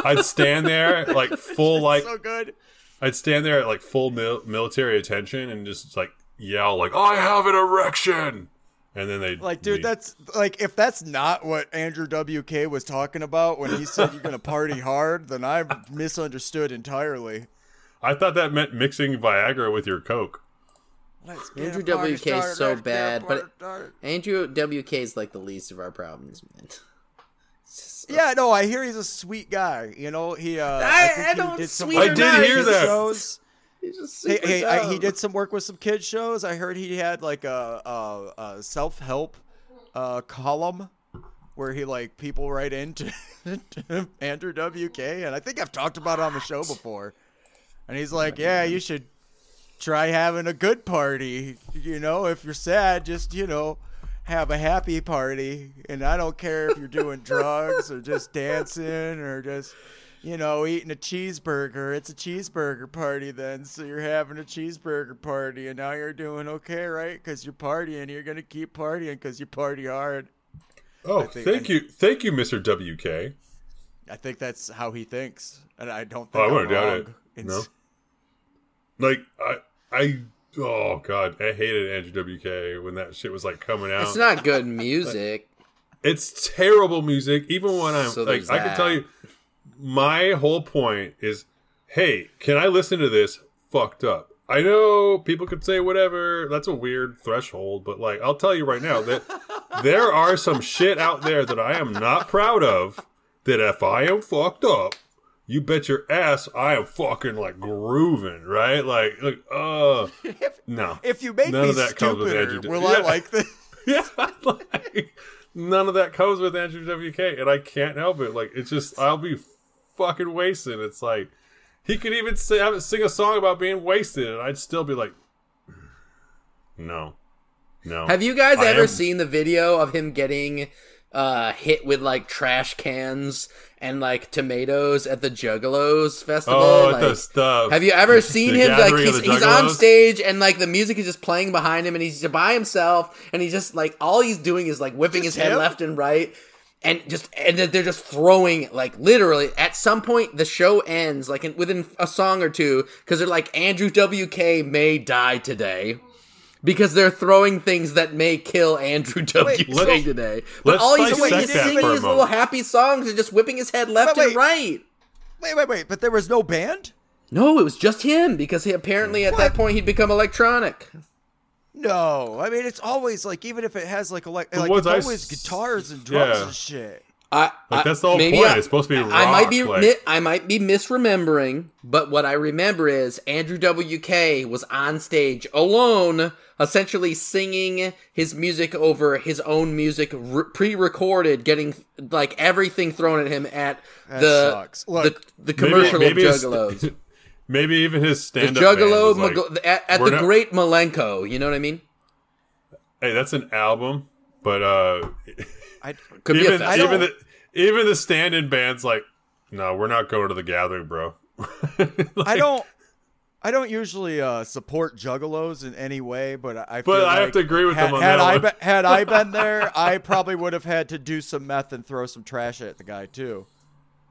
Speaker 2: I'd stand there like full like
Speaker 3: so good.
Speaker 2: I'd stand there at like full mil- military attention and just like yell like I have an erection, and then they
Speaker 3: Like, dude, that's like if that's not what Andrew WK was talking about when he said you're gonna party hard, then I've misunderstood entirely.
Speaker 2: I thought that meant mixing Viagra with your coke.
Speaker 3: Let's get
Speaker 1: Andrew WK is so
Speaker 3: let's get a
Speaker 1: bad, but
Speaker 3: party.
Speaker 1: Andrew WK is like the least of our problems, man. So-
Speaker 3: yeah, no, I hear he's a sweet guy. You know, he. Uh,
Speaker 1: I-
Speaker 3: think
Speaker 1: I
Speaker 3: he
Speaker 1: don't
Speaker 3: did some
Speaker 1: sweet
Speaker 3: work
Speaker 2: or
Speaker 3: with
Speaker 2: not, hear that.
Speaker 3: Shows.
Speaker 1: He's just
Speaker 3: Hey, hey, I, he did some work with some kid shows. I heard he had like a, a, a self help uh, column where he like people write into Andrew WK, and I think I've talked about it on the show before. And he's like, "Yeah, you should try having a good party. You know, if you're sad, just you know." Have a happy party, and I don't care if you're doing drugs or just dancing or just you know, eating a cheeseburger. It's a cheeseburger party then. So you're having a cheeseburger party and now you're doing okay, right? Because you're partying. You're going to keep partying because you party hard.
Speaker 2: Oh, thank
Speaker 3: I-
Speaker 2: you, thank you, Mister WK.
Speaker 3: I think that's how he thinks. And I don't
Speaker 2: Oh, I
Speaker 3: think
Speaker 2: wouldn't doubt it.
Speaker 3: It's-
Speaker 2: No, like I, I, oh god, I hated Andrew WK when that shit was like coming out.
Speaker 1: It's not good music.
Speaker 2: It's terrible music. Even when I'm
Speaker 1: So
Speaker 2: like, I can tell you, my whole point is, hey, can I listen to this fucked up? I know people could say whatever. That's a weird threshold, but like, I'll tell you right now that there are some shit out there that I am not proud of. That if I am fucked up, you bet your ass I am fucking like grooving, right? Like, like, uh, no.
Speaker 3: If you make
Speaker 2: None
Speaker 3: me
Speaker 2: of that comes with
Speaker 3: stupider,
Speaker 2: Andrew.
Speaker 3: will
Speaker 2: Yeah.
Speaker 3: I like this?
Speaker 2: Yeah, like none of that comes with Andrew WK, and I can't help it. Like it's just I'll be fucking wasted. It's like he could even say, have it sing a song about being wasted, and I'd still be like, no, no.
Speaker 1: Have you guys
Speaker 2: I
Speaker 1: ever
Speaker 2: am-
Speaker 1: seen the video of him getting uh, hit with like trash cans and like tomatoes at the Juggalos festival?
Speaker 2: Oh,
Speaker 1: like,
Speaker 2: the stuff.
Speaker 1: Have you ever seen him? Like he's, he's on stage and like the music is just playing behind him and he's by himself and he's just like all he's doing is like whipping
Speaker 3: Just
Speaker 1: his head
Speaker 3: him?
Speaker 1: left and right and just and they're just throwing like literally at some point the show ends like in, within a song or two because they're like Andrew WK may die today. Because they're throwing things that may kill Andrew WK
Speaker 2: let's-
Speaker 1: today, but all he's doing is singing
Speaker 2: for
Speaker 1: his little happy songs and just whipping his head left
Speaker 3: But
Speaker 1: and
Speaker 3: wait.
Speaker 1: right.
Speaker 3: Wait, wait, wait! But there was no band.
Speaker 1: No, it was just him because he apparently at that point he'd become electronic.
Speaker 3: No, I mean it's always like even if it has like elect- like it's
Speaker 2: I
Speaker 3: always
Speaker 2: s-
Speaker 3: guitars and drums
Speaker 2: yeah.
Speaker 3: and shit.
Speaker 1: I,
Speaker 2: Like, that's the whole
Speaker 1: maybe
Speaker 2: point.
Speaker 1: I-
Speaker 2: It's supposed to be
Speaker 1: I might be
Speaker 2: like-
Speaker 1: mi- I might be misremembering, but what I remember is Andrew WK was on stage alone, essentially singing his music over his own music, re- pre-recorded, getting like everything thrown at him at
Speaker 3: That
Speaker 1: the
Speaker 3: sucks. Look,
Speaker 1: the, the commercial
Speaker 2: maybe
Speaker 1: of Juggalos.
Speaker 2: Maybe even his stand-up
Speaker 1: Juggalo
Speaker 2: band was like,
Speaker 1: Mago- at, at the
Speaker 2: not-
Speaker 1: Great Milenko. You know what I mean?
Speaker 2: Hey, that's an album, but uh,
Speaker 3: I,
Speaker 1: Could be a
Speaker 2: even
Speaker 1: festival.
Speaker 2: even the even the stand-in bands like, no, we're not going to the gathering, bro.
Speaker 3: I don't. I don't usually uh, support juggalos in any way, but I.
Speaker 2: But
Speaker 3: feel
Speaker 2: I have to agree with
Speaker 3: had,
Speaker 2: them on
Speaker 3: had
Speaker 2: that
Speaker 3: I be- had I been there, I probably would have had to do some meth and throw some trash at the guy too.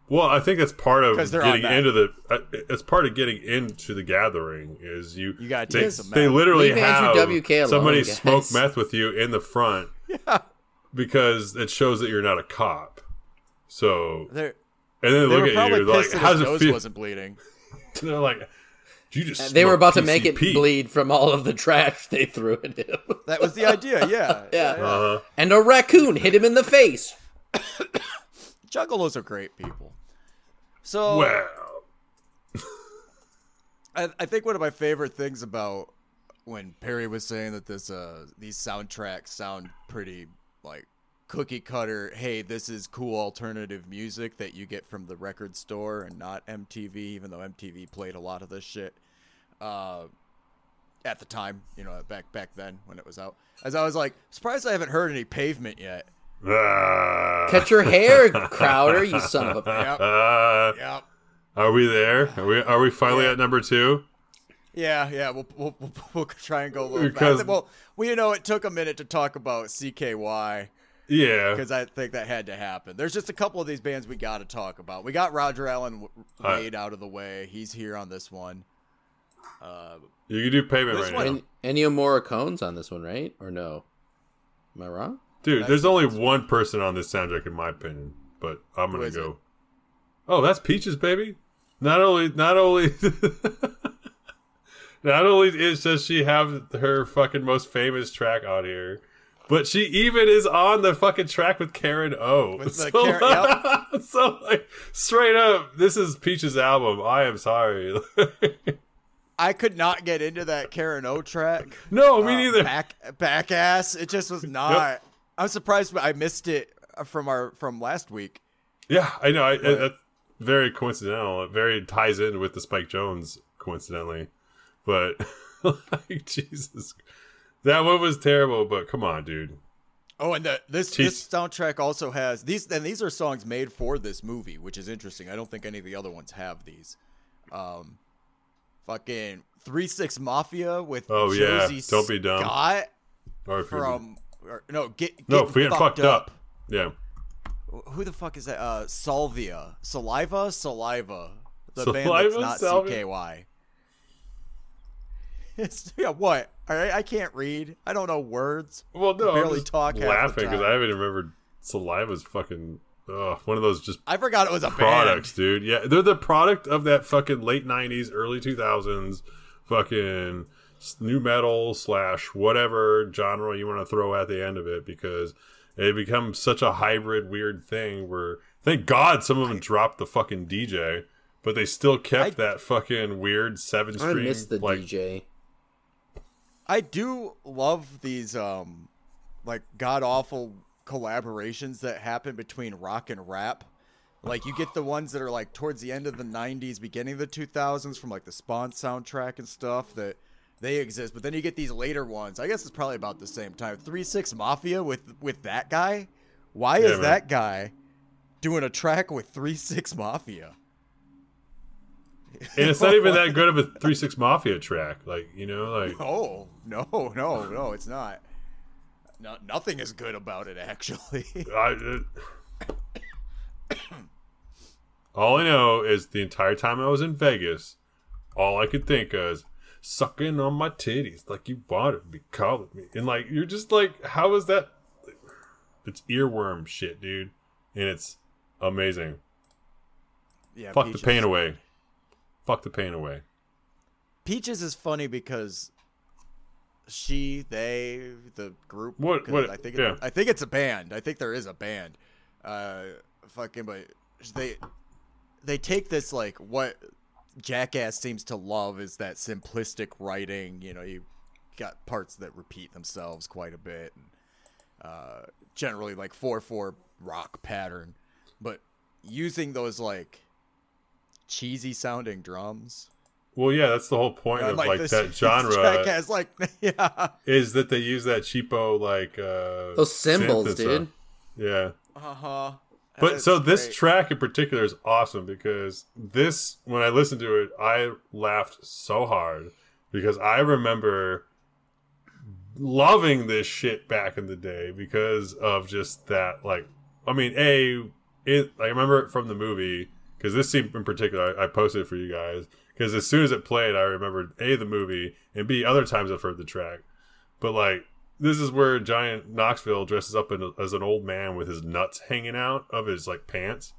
Speaker 2: Well, I think that's part of
Speaker 3: 'Cause they're
Speaker 2: getting into the. Uh, it's part of getting into the gathering is you.
Speaker 3: You gotta
Speaker 2: they,
Speaker 3: take some
Speaker 2: They literally
Speaker 1: Leave
Speaker 2: have
Speaker 1: WK alone,
Speaker 2: somebody
Speaker 1: guys.
Speaker 2: smoke meth with you in the front
Speaker 3: Yeah,
Speaker 2: because it shows that you're not a cop. So
Speaker 3: They're,
Speaker 2: and then they
Speaker 3: they
Speaker 2: look
Speaker 3: were
Speaker 2: at you like,
Speaker 3: that
Speaker 2: "How
Speaker 3: his
Speaker 2: does it feel?"
Speaker 3: wasn't bleeding.
Speaker 2: They're like, "You just."
Speaker 1: they were
Speaker 2: smoked
Speaker 1: about to make it bleed from all of the trash they threw at him.
Speaker 3: That was the idea. Yeah,
Speaker 1: Yeah.
Speaker 2: Uh-huh.
Speaker 1: and a raccoon hit him in the face.
Speaker 3: Juggalos are great people. So
Speaker 2: Well,
Speaker 3: I, I think one of my favorite things about when Perry was saying that this uh these soundtracks sound pretty like cookie cutter. Hey, this is cool alternative music that you get from the record store and not MTV, even though MTV played a lot of this shit. Uh, at the time, you know, back back then when it was out. As I was like, surprised I haven't heard any Pavement yet.
Speaker 2: uh,
Speaker 1: Catch your hair, Crowder, you son of a.
Speaker 3: Yep.
Speaker 2: uh,
Speaker 3: Yep.
Speaker 2: are we there? Are we? Are we finally
Speaker 3: Yeah.
Speaker 2: at number two?
Speaker 3: Yeah, yeah, we'll, we'll, we'll, we'll try and go a little
Speaker 2: Because-
Speaker 3: fast. Well, well, you know, it took a minute to talk about CKY.
Speaker 2: Yeah.
Speaker 3: because I think that had to happen. There's just a couple of these bands we got to talk about. We got Roger Allen w-
Speaker 2: Uh,
Speaker 3: out of the way. He's here on this one. Uh,
Speaker 2: You can do payment right
Speaker 3: one-
Speaker 2: now.
Speaker 1: En- Ennio Morricone's on this one, right? Or no? Am I wrong?
Speaker 2: Dude,
Speaker 3: That's
Speaker 2: there's only
Speaker 3: best
Speaker 2: one person on this soundtrack in my opinion, but I'm gonna
Speaker 3: is
Speaker 2: go. Oh, that's Peaches, baby. Not only, not only, not only is does she have her fucking most famous track on here, but she even is on the fucking track with Karen O.
Speaker 3: With the
Speaker 2: so,
Speaker 3: Karen-
Speaker 2: so like straight up, this is Peach's album. I am sorry.
Speaker 3: I could not get into that Karen O track.
Speaker 2: no, me
Speaker 3: Uh,
Speaker 2: neither.
Speaker 3: Back back ass. It just was not. I'm surprised I missed it from our from last week.
Speaker 2: Yeah, I know. I,
Speaker 3: But-
Speaker 2: that's very coincidental. It very ties in with the Spike Jonze, coincidentally. But like Jesus, that one was terrible. But come on, dude.
Speaker 3: Oh, and the, this
Speaker 2: Jeez.
Speaker 3: this soundtrack also has these, and these are songs made for this movie, which is interesting. I don't think any of the other ones have these. Um, fucking Three Six Mafia with
Speaker 2: Oh, yeah. Don't be dumb.
Speaker 3: Scott
Speaker 2: Or
Speaker 3: from or, no get,
Speaker 2: no,
Speaker 3: Getting
Speaker 2: forget fucked up. Yeah,
Speaker 3: Who the fuck is that? Uh, Salvia, Saliva, Saliva, the band
Speaker 2: Saliva,
Speaker 3: that's not
Speaker 2: Salvia?
Speaker 3: CKY. It's yeah. What? All right, I can't read. I don't know words.
Speaker 2: Well, no,
Speaker 3: Barely
Speaker 2: I'm just
Speaker 3: talk
Speaker 2: laughing because. I haven't remembered Saliva's fucking ugh, one of those just
Speaker 3: I forgot it was a
Speaker 2: products,
Speaker 3: band.
Speaker 2: dude. Yeah, they're the product of that fucking late '90s, early 2000s, fucking nu metal slash whatever genre you want to throw at the end of it because it becomes such a hybrid, weird thing. Where thank God some of them dropped the fucking DJ, but they still kept
Speaker 3: I-
Speaker 2: that fucking weird seven
Speaker 1: I miss the
Speaker 2: like,
Speaker 1: DJ.
Speaker 3: I do love these um like god awful collaborations that happen between rock and rap. Like you get the ones that are like towards the end of the 90s, beginning of the 2000s from like the Spawn soundtrack and stuff that they exist. But then you get these later ones. I guess it's probably about the same time. 3-6 Mafia with with that guy? Why
Speaker 2: Yeah,
Speaker 3: is
Speaker 2: man.
Speaker 3: that guy doing a track with 3-6 Mafia?
Speaker 2: And it's not even that good of a three six mafia track. Like you know, like
Speaker 3: Oh, no, no, no, it's not. No, nothing is good about it actually.
Speaker 2: I, uh, all I know is the entire time I was in Vegas, all I could think of is sucking on my titties like you wanted be calling me, and like you're just like, how is that? It's earworm shit, dude, and it's amazing.
Speaker 3: yeah,
Speaker 2: Fuck the pain away. Fuck the pain away.
Speaker 3: Peaches is funny because she, they, the group.
Speaker 2: What- what-
Speaker 3: I think.
Speaker 2: yeah.
Speaker 3: I think it's a band. I think there is a band. Uh, fucking, but they they take this like what Jackass seems to love is that simplistic writing. You know, you got parts that repeat themselves quite a bit, and uh, generally like four four rock pattern, but using those like cheesy sounding drums.
Speaker 2: Well, yeah, that's the whole point
Speaker 3: Uh,
Speaker 2: of like,
Speaker 3: this-
Speaker 2: that genre
Speaker 3: Jackass, like yeah.
Speaker 2: is that they use that cheapo like uh
Speaker 1: Those symbols, dude.
Speaker 2: Yeah.
Speaker 3: Uh huh.
Speaker 2: But so this track in particular is awesome because this when I listened to it, I laughed so hard because I remember loving this shit back in the day because of just that like I mean, a it I remember it from the movie because this scene in particular I, I posted it for you guys because as soon as it played, I remembered a the movie and b other times I've heard the track. But like this is where Johnny Knoxville dresses up in, as an old man with his nuts hanging out of his like pants,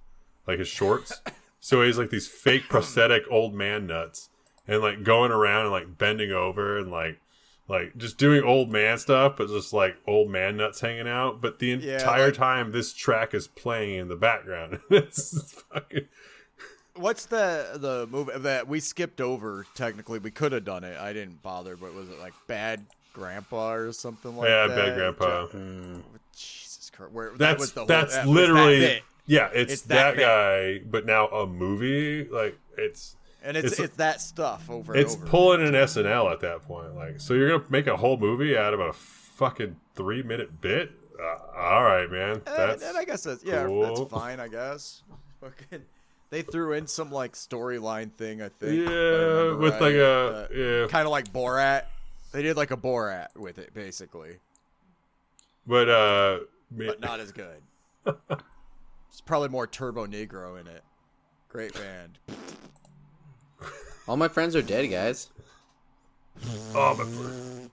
Speaker 2: like his shorts. so he's like these fake prosthetic old man nuts, and like going around and like bending over and like like just doing old man stuff, but just like old man nuts hanging out. But the
Speaker 3: Yeah,
Speaker 2: entire
Speaker 3: like-
Speaker 2: time, this track is playing in the background. it's fucking
Speaker 3: What's the the movie that we skipped over? Technically, we could have done it. I didn't bother, but was it like Bad Grandpa or something like
Speaker 2: yeah,
Speaker 3: that?
Speaker 2: Yeah, Bad grandpa.
Speaker 3: Ja- Jesus Christ, where that
Speaker 2: That's
Speaker 3: was the
Speaker 2: that's
Speaker 3: that was that
Speaker 2: literally
Speaker 3: bit.
Speaker 2: yeah. It's,
Speaker 3: It's
Speaker 2: that,
Speaker 3: that
Speaker 2: guy, but now a movie. Like it's
Speaker 3: and it's
Speaker 2: it's
Speaker 3: it's, that stuff over.
Speaker 2: it's
Speaker 3: and over.
Speaker 2: pulling an SNL at that point. Like, so you're gonna make a whole movie out of a fucking three minute bit? Uh, all right, man.
Speaker 3: And,
Speaker 2: That's
Speaker 3: and I guess that's yeah,
Speaker 2: cool.
Speaker 3: that's fine. I guess. Fucking, they threw in some like storyline thing. I think. if I
Speaker 2: yeah, with
Speaker 3: right.
Speaker 2: like a yeah,
Speaker 3: kind of like Borat. They did like a Borat with it, basically,
Speaker 2: but uh, ma-
Speaker 3: but not as good. It's probably more Turbonegro in it. Great band.
Speaker 1: All my friends are dead, guys.
Speaker 2: oh, my,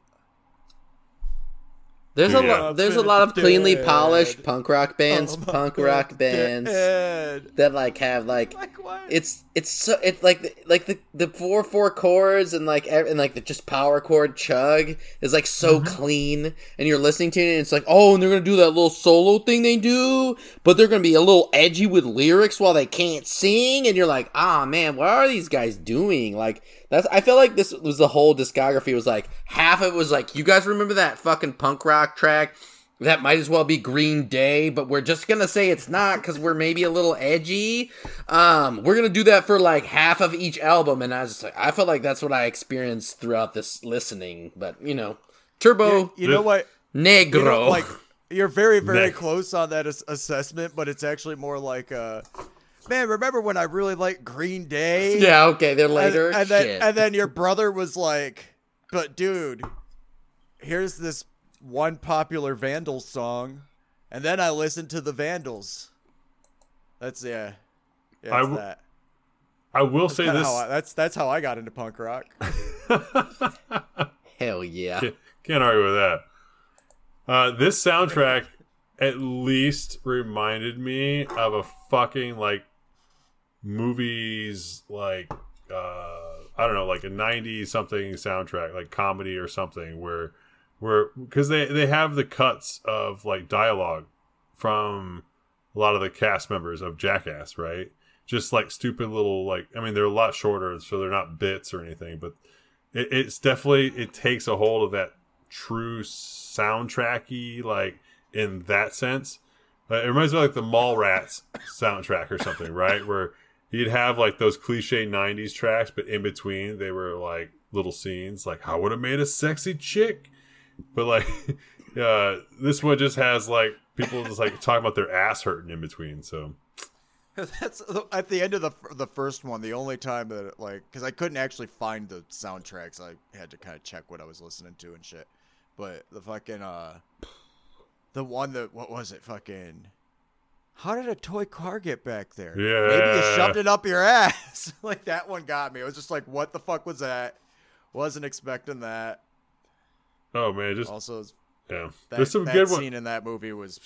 Speaker 1: There's a lot. There's a lot of cleanly
Speaker 3: Dead.
Speaker 1: polished punk rock bands,
Speaker 3: Oh
Speaker 1: punk
Speaker 3: God,
Speaker 1: rock bands
Speaker 3: dead.
Speaker 1: that like have like
Speaker 3: Like
Speaker 1: it's it's so it's like the, like the the four four chords and like and like the just power chord chug is like so
Speaker 3: Mm-hmm.
Speaker 1: clean and you're listening to it and it's like oh and they're gonna do that little solo thing they do but they're gonna be a little edgy with lyrics while they can't sing and you're like ah man what are these guys doing like that's I feel like this was the whole discography was like half of it was like you guys remember that fucking punk rock track that might as well be Green Day, but we're just gonna say it's not because we're maybe a little edgy. Um, we're gonna do that for like half of each album, and I was just like, I felt like that's what I experienced throughout this listening. But you know, Turbo
Speaker 3: you know what?
Speaker 1: Negro,
Speaker 3: You know, like you're very very
Speaker 2: Nick.
Speaker 3: close on that ass- assessment, but it's actually more like uh man, remember when I really liked Green Day?
Speaker 1: yeah, okay, they're later.
Speaker 3: and then and then your brother was like, "But dude, here's this one popular Vandals song." And then I listened to the Vandals. That's yeah. Yeah,
Speaker 2: I
Speaker 3: it's that.
Speaker 2: I will say
Speaker 3: Kinda
Speaker 2: this.
Speaker 3: how I, that's that's how I got into punk rock.
Speaker 1: Hell yeah.
Speaker 2: Can't, can't argue with that. Uh, this soundtrack at least reminded me of a fucking like movies like uh I don't know like a 90 something soundtrack like comedy or something where where because they they have the cuts of like dialogue from a lot of the cast members of Jackass right? Just like stupid little like I mean they're a lot shorter so they're not bits or anything but it, it's definitely it takes a hold of that true soundtracky like in that sense. Uh, it reminds me of like the Mallrats soundtrack or something right? Where you'd have like those cliche 90s tracks but in between they were like little scenes like "I would have made a sexy chick but like uh this one just has like people just like talking about their ass hurting in between so
Speaker 3: That's at the end of the the first one. The only time that like, because I couldn't actually find the soundtracks, I had to kind of check what I was listening to and shit. But the fucking uh, the one that what was it? Fucking, how did a toy car get back there? Yeah. Maybe you shoved it up your ass. like that one got me. It was just like, what the fuck was that? Wasn't expecting that.
Speaker 2: Oh man just
Speaker 3: Also,
Speaker 2: yeah
Speaker 3: that,
Speaker 2: there's some good
Speaker 3: scene in that movie was.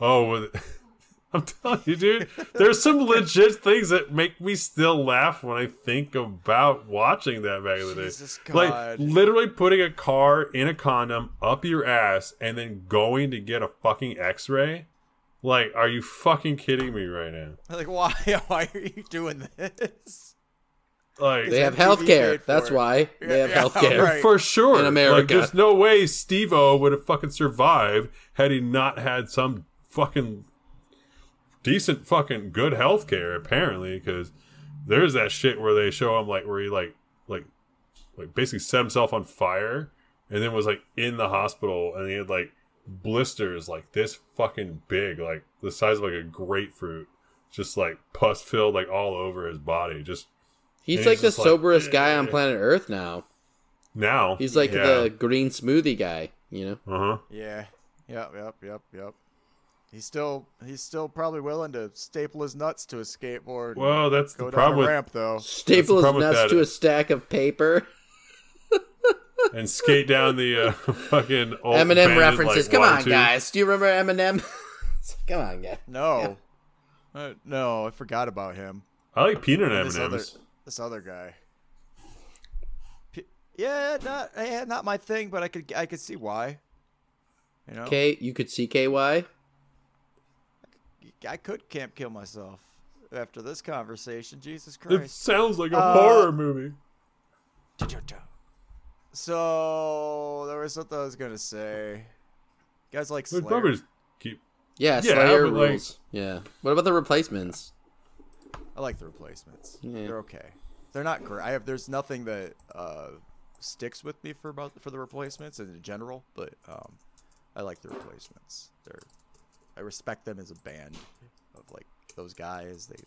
Speaker 2: Oh, I'm telling you, dude. There's some legit things that make me still laugh when I think about watching that back in the day.
Speaker 3: Jesus
Speaker 2: Like literally putting a car in a condom up your ass and then going to get a fucking X-ray. Like, are you fucking kidding me right now?
Speaker 3: Like, why? Why are you doing this?
Speaker 2: Like,
Speaker 1: They have
Speaker 3: MTV
Speaker 1: health care. That's
Speaker 3: it.
Speaker 1: why they have
Speaker 3: Yeah,
Speaker 1: health care.
Speaker 3: right.
Speaker 2: for sure
Speaker 1: In America.
Speaker 2: Like, there's no way Steve-O would have fucking survived had he not had some fucking decent fucking good health care apparently because there's that shit where they show him like where he like like like basically set himself on fire and then was like in the hospital and he had like blisters like this fucking big like the size of like a grapefruit just like pus filled like all over his body just
Speaker 1: He's
Speaker 2: And
Speaker 1: like the
Speaker 2: just like,
Speaker 1: soberest guy on planet Earth now.
Speaker 2: now
Speaker 1: He's like
Speaker 2: yeah.
Speaker 1: the green smoothie guy, you know?
Speaker 2: uh-huh
Speaker 3: Yeah. Yep. Yep. Yep. Yep. He's still he's still probably willing to staple his nuts to a skateboard.
Speaker 2: well that's
Speaker 3: go
Speaker 2: the
Speaker 3: down
Speaker 2: problem
Speaker 3: a
Speaker 2: with
Speaker 3: ramp though.
Speaker 1: Staple his nuts to a stack of paper.
Speaker 2: and skate down the uh, fucking old
Speaker 1: Eminem
Speaker 2: abandoned,
Speaker 1: references.
Speaker 2: like,
Speaker 1: Come on,
Speaker 2: tube.
Speaker 1: guys. Do you remember Eminem? Come on, guys.
Speaker 3: No. Uh, no, I forgot about him.
Speaker 2: I like peanut
Speaker 3: This
Speaker 2: M&Ms.
Speaker 3: This other guy. P- yeah, not yeah, not my thing, but I could I could see why. You know,
Speaker 1: K, you could see KY.
Speaker 3: I could camp kill myself after this conversation. Jesus Christ!
Speaker 2: It sounds like a
Speaker 3: Uh,
Speaker 2: horror movie.
Speaker 3: So there was something I was gonna say. You guys like
Speaker 2: We'd
Speaker 3: Slayer?
Speaker 2: keep.
Speaker 1: Yeah,
Speaker 2: Yeah,
Speaker 1: Slayer
Speaker 2: but, like-
Speaker 1: rules. yeah. What about the replacements?
Speaker 3: I like the replacements.
Speaker 1: Yeah.
Speaker 3: They're okay. They're not great. I have there's nothing that uh, sticks with me for about for the replacements in general, but um, I like the replacements. They're I respect them as a band of like those guys. They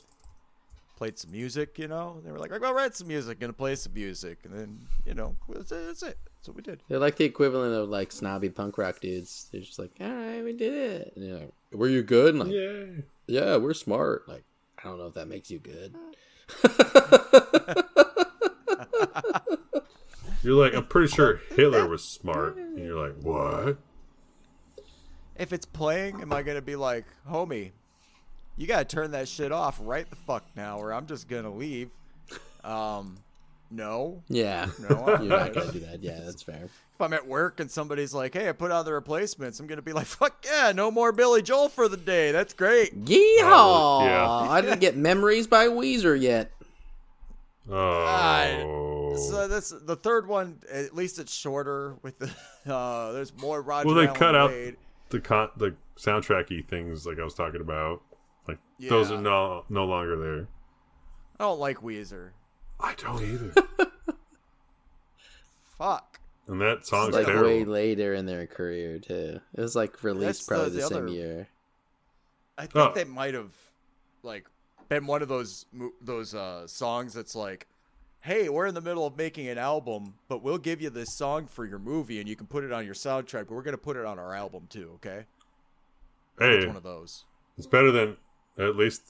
Speaker 3: played some music, you know. They were like, "I'm gonna write some music, gonna play some music," and then you know that's it. That's, it. that's what we did.
Speaker 1: They're like the equivalent of like snobby punk rock dudes. They're just like, all right, we did it. And like, were you good? And like, yeah.
Speaker 2: Yeah.
Speaker 1: we're smart. Like, I don't know if that makes you good.
Speaker 2: You're like, I'm pretty sure Hitler was smart. And you're like, what?
Speaker 3: If it's playing, am I gonna be like, "Homie, you gotta turn that shit off right the fuck now, or I'm just gonna leave"? Um, no.
Speaker 1: yeah.
Speaker 3: No, I'm
Speaker 1: You're not
Speaker 3: not.
Speaker 1: gonna do that. Yeah, that's fair.
Speaker 3: If I'm at work and somebody's like, "Hey, I put on the replacements," I'm gonna be like, "Fuck yeah, no more Billy Joel for the day. That's great."
Speaker 1: Yeehaw!
Speaker 2: Oh, yeah.
Speaker 1: I didn't get memories by Weezer yet.
Speaker 2: Oh.
Speaker 3: So that's the third one. At least it's shorter. With the uh, there's more Roger.
Speaker 2: well, they
Speaker 3: Allen
Speaker 2: cut out
Speaker 3: Wade.
Speaker 2: the con- the soundtracky things like I was talking about. Like those are no no longer there.
Speaker 3: I don't like Weezer.
Speaker 2: I don't either.
Speaker 3: Fuck.
Speaker 2: and that song's
Speaker 1: like
Speaker 2: terrible.
Speaker 1: way later in their career too. It was like released
Speaker 3: That's
Speaker 1: probably the,
Speaker 3: the
Speaker 1: same
Speaker 3: other-
Speaker 1: year.
Speaker 3: I think
Speaker 2: Oh.
Speaker 3: they might have like been one of those those uh, songs that's like, "Hey, we're in the middle of making an album, but we'll give you this song for your movie, and you can put it on your soundtrack. But we're gonna put it on our album too, okay?" It's one of those.
Speaker 2: it's better than at least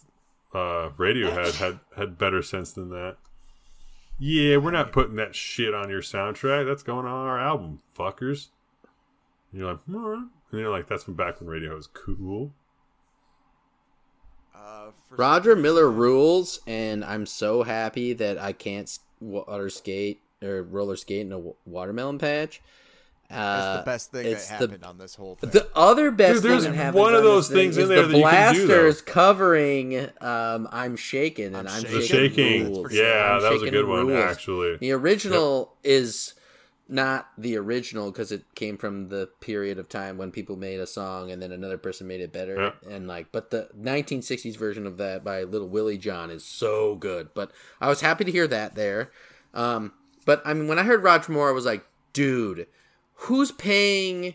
Speaker 2: uh, Radiohead had had better sense than that. Yeah, we're not putting that shit on your soundtrack. That's going on our album, fuckers. And you're like, all right. And you're like, that's from back when radio was cool.
Speaker 3: Uh, for
Speaker 1: Roger Miller rules, and I'm so happy that I can't water skate or roller skate in a watermelon patch.
Speaker 3: That's
Speaker 1: Uh,
Speaker 3: the best thing that
Speaker 1: it's the-
Speaker 3: happened on this whole thing.
Speaker 1: The other best
Speaker 2: Dude, there's
Speaker 1: thing that happens
Speaker 2: one of those
Speaker 1: thing
Speaker 2: things in
Speaker 1: is
Speaker 2: there
Speaker 1: the
Speaker 2: that you can do, though.
Speaker 1: blasters covering um, "I'm Shaking" and
Speaker 3: I'm
Speaker 1: "I'm,
Speaker 3: Shaking
Speaker 2: The
Speaker 1: Shaking."
Speaker 2: shaking,
Speaker 1: rules.
Speaker 2: yeah,
Speaker 1: I'm
Speaker 2: that was a
Speaker 1: Shaking
Speaker 2: good one
Speaker 1: rules.
Speaker 2: actually.
Speaker 1: The original is not the original because it came from the period of time when people made a song and then another person made it better
Speaker 2: Yeah.
Speaker 1: and like but the 1960s version of that by little willie john is so good but i was happy to hear that there um but i mean when i heard roger moore i was like dude who's paying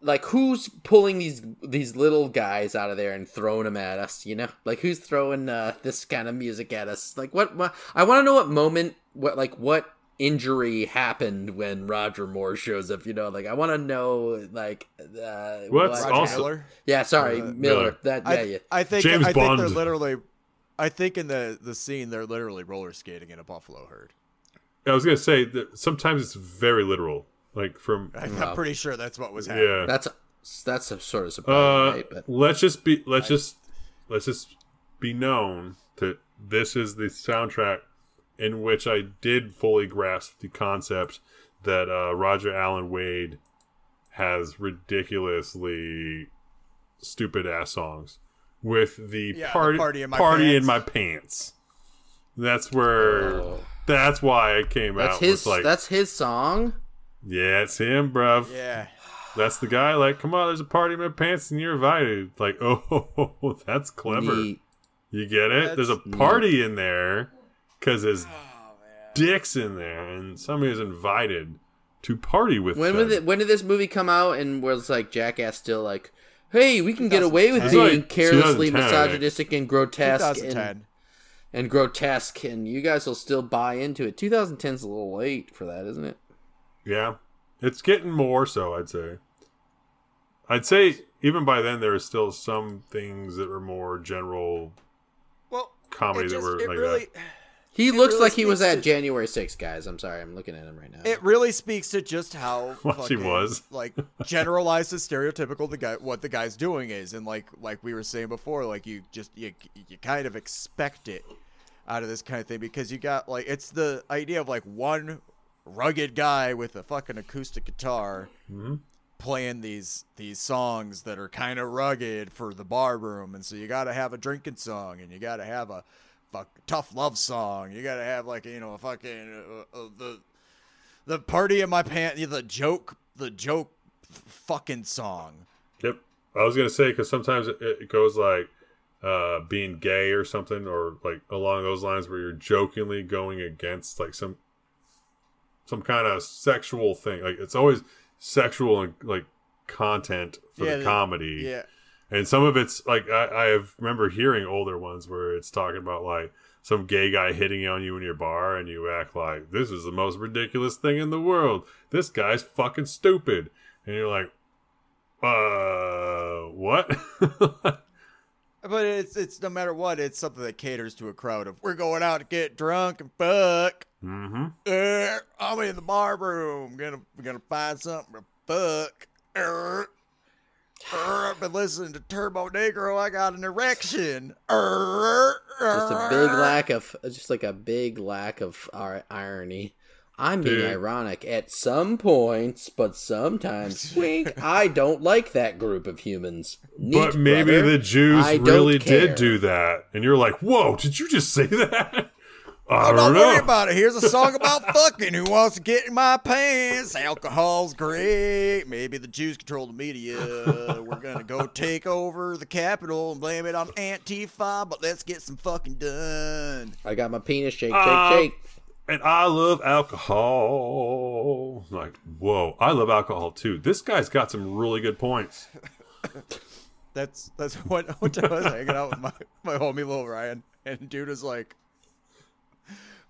Speaker 1: like who's pulling these these little guys out of there and throwing them at us you know like who's throwing uh, this kind of music at us like what, what i want to know what moment what like what injury happened when roger moore shows up you know like i want to know like uh
Speaker 2: What's
Speaker 1: what-
Speaker 3: Roger
Speaker 2: also-
Speaker 3: Miller.
Speaker 1: yeah sorry
Speaker 3: Uh,
Speaker 1: miller,
Speaker 2: Miller.
Speaker 1: that yeah
Speaker 3: I,
Speaker 1: yeah
Speaker 3: I think
Speaker 2: James
Speaker 3: I think they're literally. I think in the the scene they're literally roller skating in a buffalo herd.
Speaker 2: I was gonna say that sometimes it's very literal, like from
Speaker 3: I'm
Speaker 1: Wow.
Speaker 3: pretty sure that's what was happening.
Speaker 2: yeah.
Speaker 1: that's that's a sort of
Speaker 2: Uh,
Speaker 1: surprising right but
Speaker 2: let's just be let's just let's just be known that this is the soundtrack in which I did fully grasp the concept that uh, Roger Allen Wade has ridiculously stupid ass songs with the
Speaker 3: Yeah, the
Speaker 2: party
Speaker 3: Party in My
Speaker 2: party in
Speaker 3: Pants.
Speaker 2: my pants. That's where.
Speaker 1: Oh.
Speaker 2: That's why I came
Speaker 1: That's
Speaker 2: out
Speaker 1: his.
Speaker 2: with like,
Speaker 1: that's his song.
Speaker 2: Yeah, it's him, bruv.
Speaker 3: Yeah.
Speaker 2: That's the guy. Like, come on, there's a party in my pants and you're invited. Like, oh, that's clever.
Speaker 1: Neat.
Speaker 2: You get it? There's a
Speaker 3: That's
Speaker 2: party in there because his
Speaker 3: Oh
Speaker 2: dick's in there, and somebody is invited to party with
Speaker 1: When
Speaker 2: them.
Speaker 1: was it, when did this movie come out? And was like Jackass still like, hey, we can get away with being
Speaker 2: like
Speaker 1: carelessly
Speaker 2: 2010, right?
Speaker 1: misogynistic and grotesque and, and grotesque, and you guys will still buy into it. 2010's a little late for that, isn't it?
Speaker 2: Yeah, it's getting more so. I'd say. I'd say even by then there are still some things that were more general
Speaker 3: Well,
Speaker 2: comedy
Speaker 3: it
Speaker 2: that were like
Speaker 3: really,
Speaker 2: that.
Speaker 1: He looks
Speaker 3: really
Speaker 1: like he was
Speaker 3: speaks
Speaker 1: at
Speaker 3: to-
Speaker 1: January 6th, guys. I'm sorry, I'm looking at him right now.
Speaker 3: It really speaks to just how
Speaker 2: Well, she was.
Speaker 3: like generalized and stereotypical the guy what the guy's doing is, and like like we were saying before, like you just you you kind of expect it out of this kind of thing because you got like it's the idea of like one rugged guy with a fucking acoustic guitar
Speaker 2: Mhm.
Speaker 3: playing these these songs that are kind of rugged for the bar room, and so you got to have a drinking song, and you got to have a fuck tough love song. You got to have like you know a fucking uh, uh, the the party in my pants, the joke, the joke, fucking song.
Speaker 2: Yep. I was gonna say because sometimes it, it goes like uh, being gay or something, or like along those lines, where you're jokingly going against like some some kind of sexual thing. Like it's always sexual and like content for
Speaker 3: Yeah,
Speaker 2: the comedy.
Speaker 3: Yeah,
Speaker 2: And some of it's like I, I have remember hearing older ones where it's talking about like some gay guy hitting on you in your bar and you act like this is the most ridiculous thing in the world. This guy's fucking stupid. And you're like, uh what?
Speaker 3: but it's it's no matter what, it's something that caters to a crowd of we're going out to get drunk and fuck.
Speaker 2: mm-hmm.
Speaker 3: Uh, I'm in the bar room. Gonna gonna find something to fuck. Uh, uh, I've been listening to Turbonegro. I got an erection. Uh,
Speaker 1: just a big lack of, just like a big lack of ir- irony. I'm being
Speaker 2: Dude.
Speaker 1: ironic at some points, but sometimes, wink, I don't like that group of humans. Neat,
Speaker 2: But maybe
Speaker 1: brother.
Speaker 2: the Jews
Speaker 1: I
Speaker 2: really did do that. And you're like, whoa, did you just say that? I
Speaker 3: Oh,
Speaker 2: don't
Speaker 3: don't worry
Speaker 2: know.
Speaker 3: about it. Here's a song about fucking. Who wants to get in my pants? Alcohol's great. Maybe the Jews control the media. We're gonna go take over the Capitol and blame it on Antifa. But let's get some fucking done.
Speaker 1: I got my penis shake, shake,
Speaker 2: Um,
Speaker 1: shake.
Speaker 2: And I love alcohol. Like, whoa, I love alcohol too. This guy's got some really good points.
Speaker 3: That's that's what I was hanging out with my my homie Lil Ryan, and dude is like,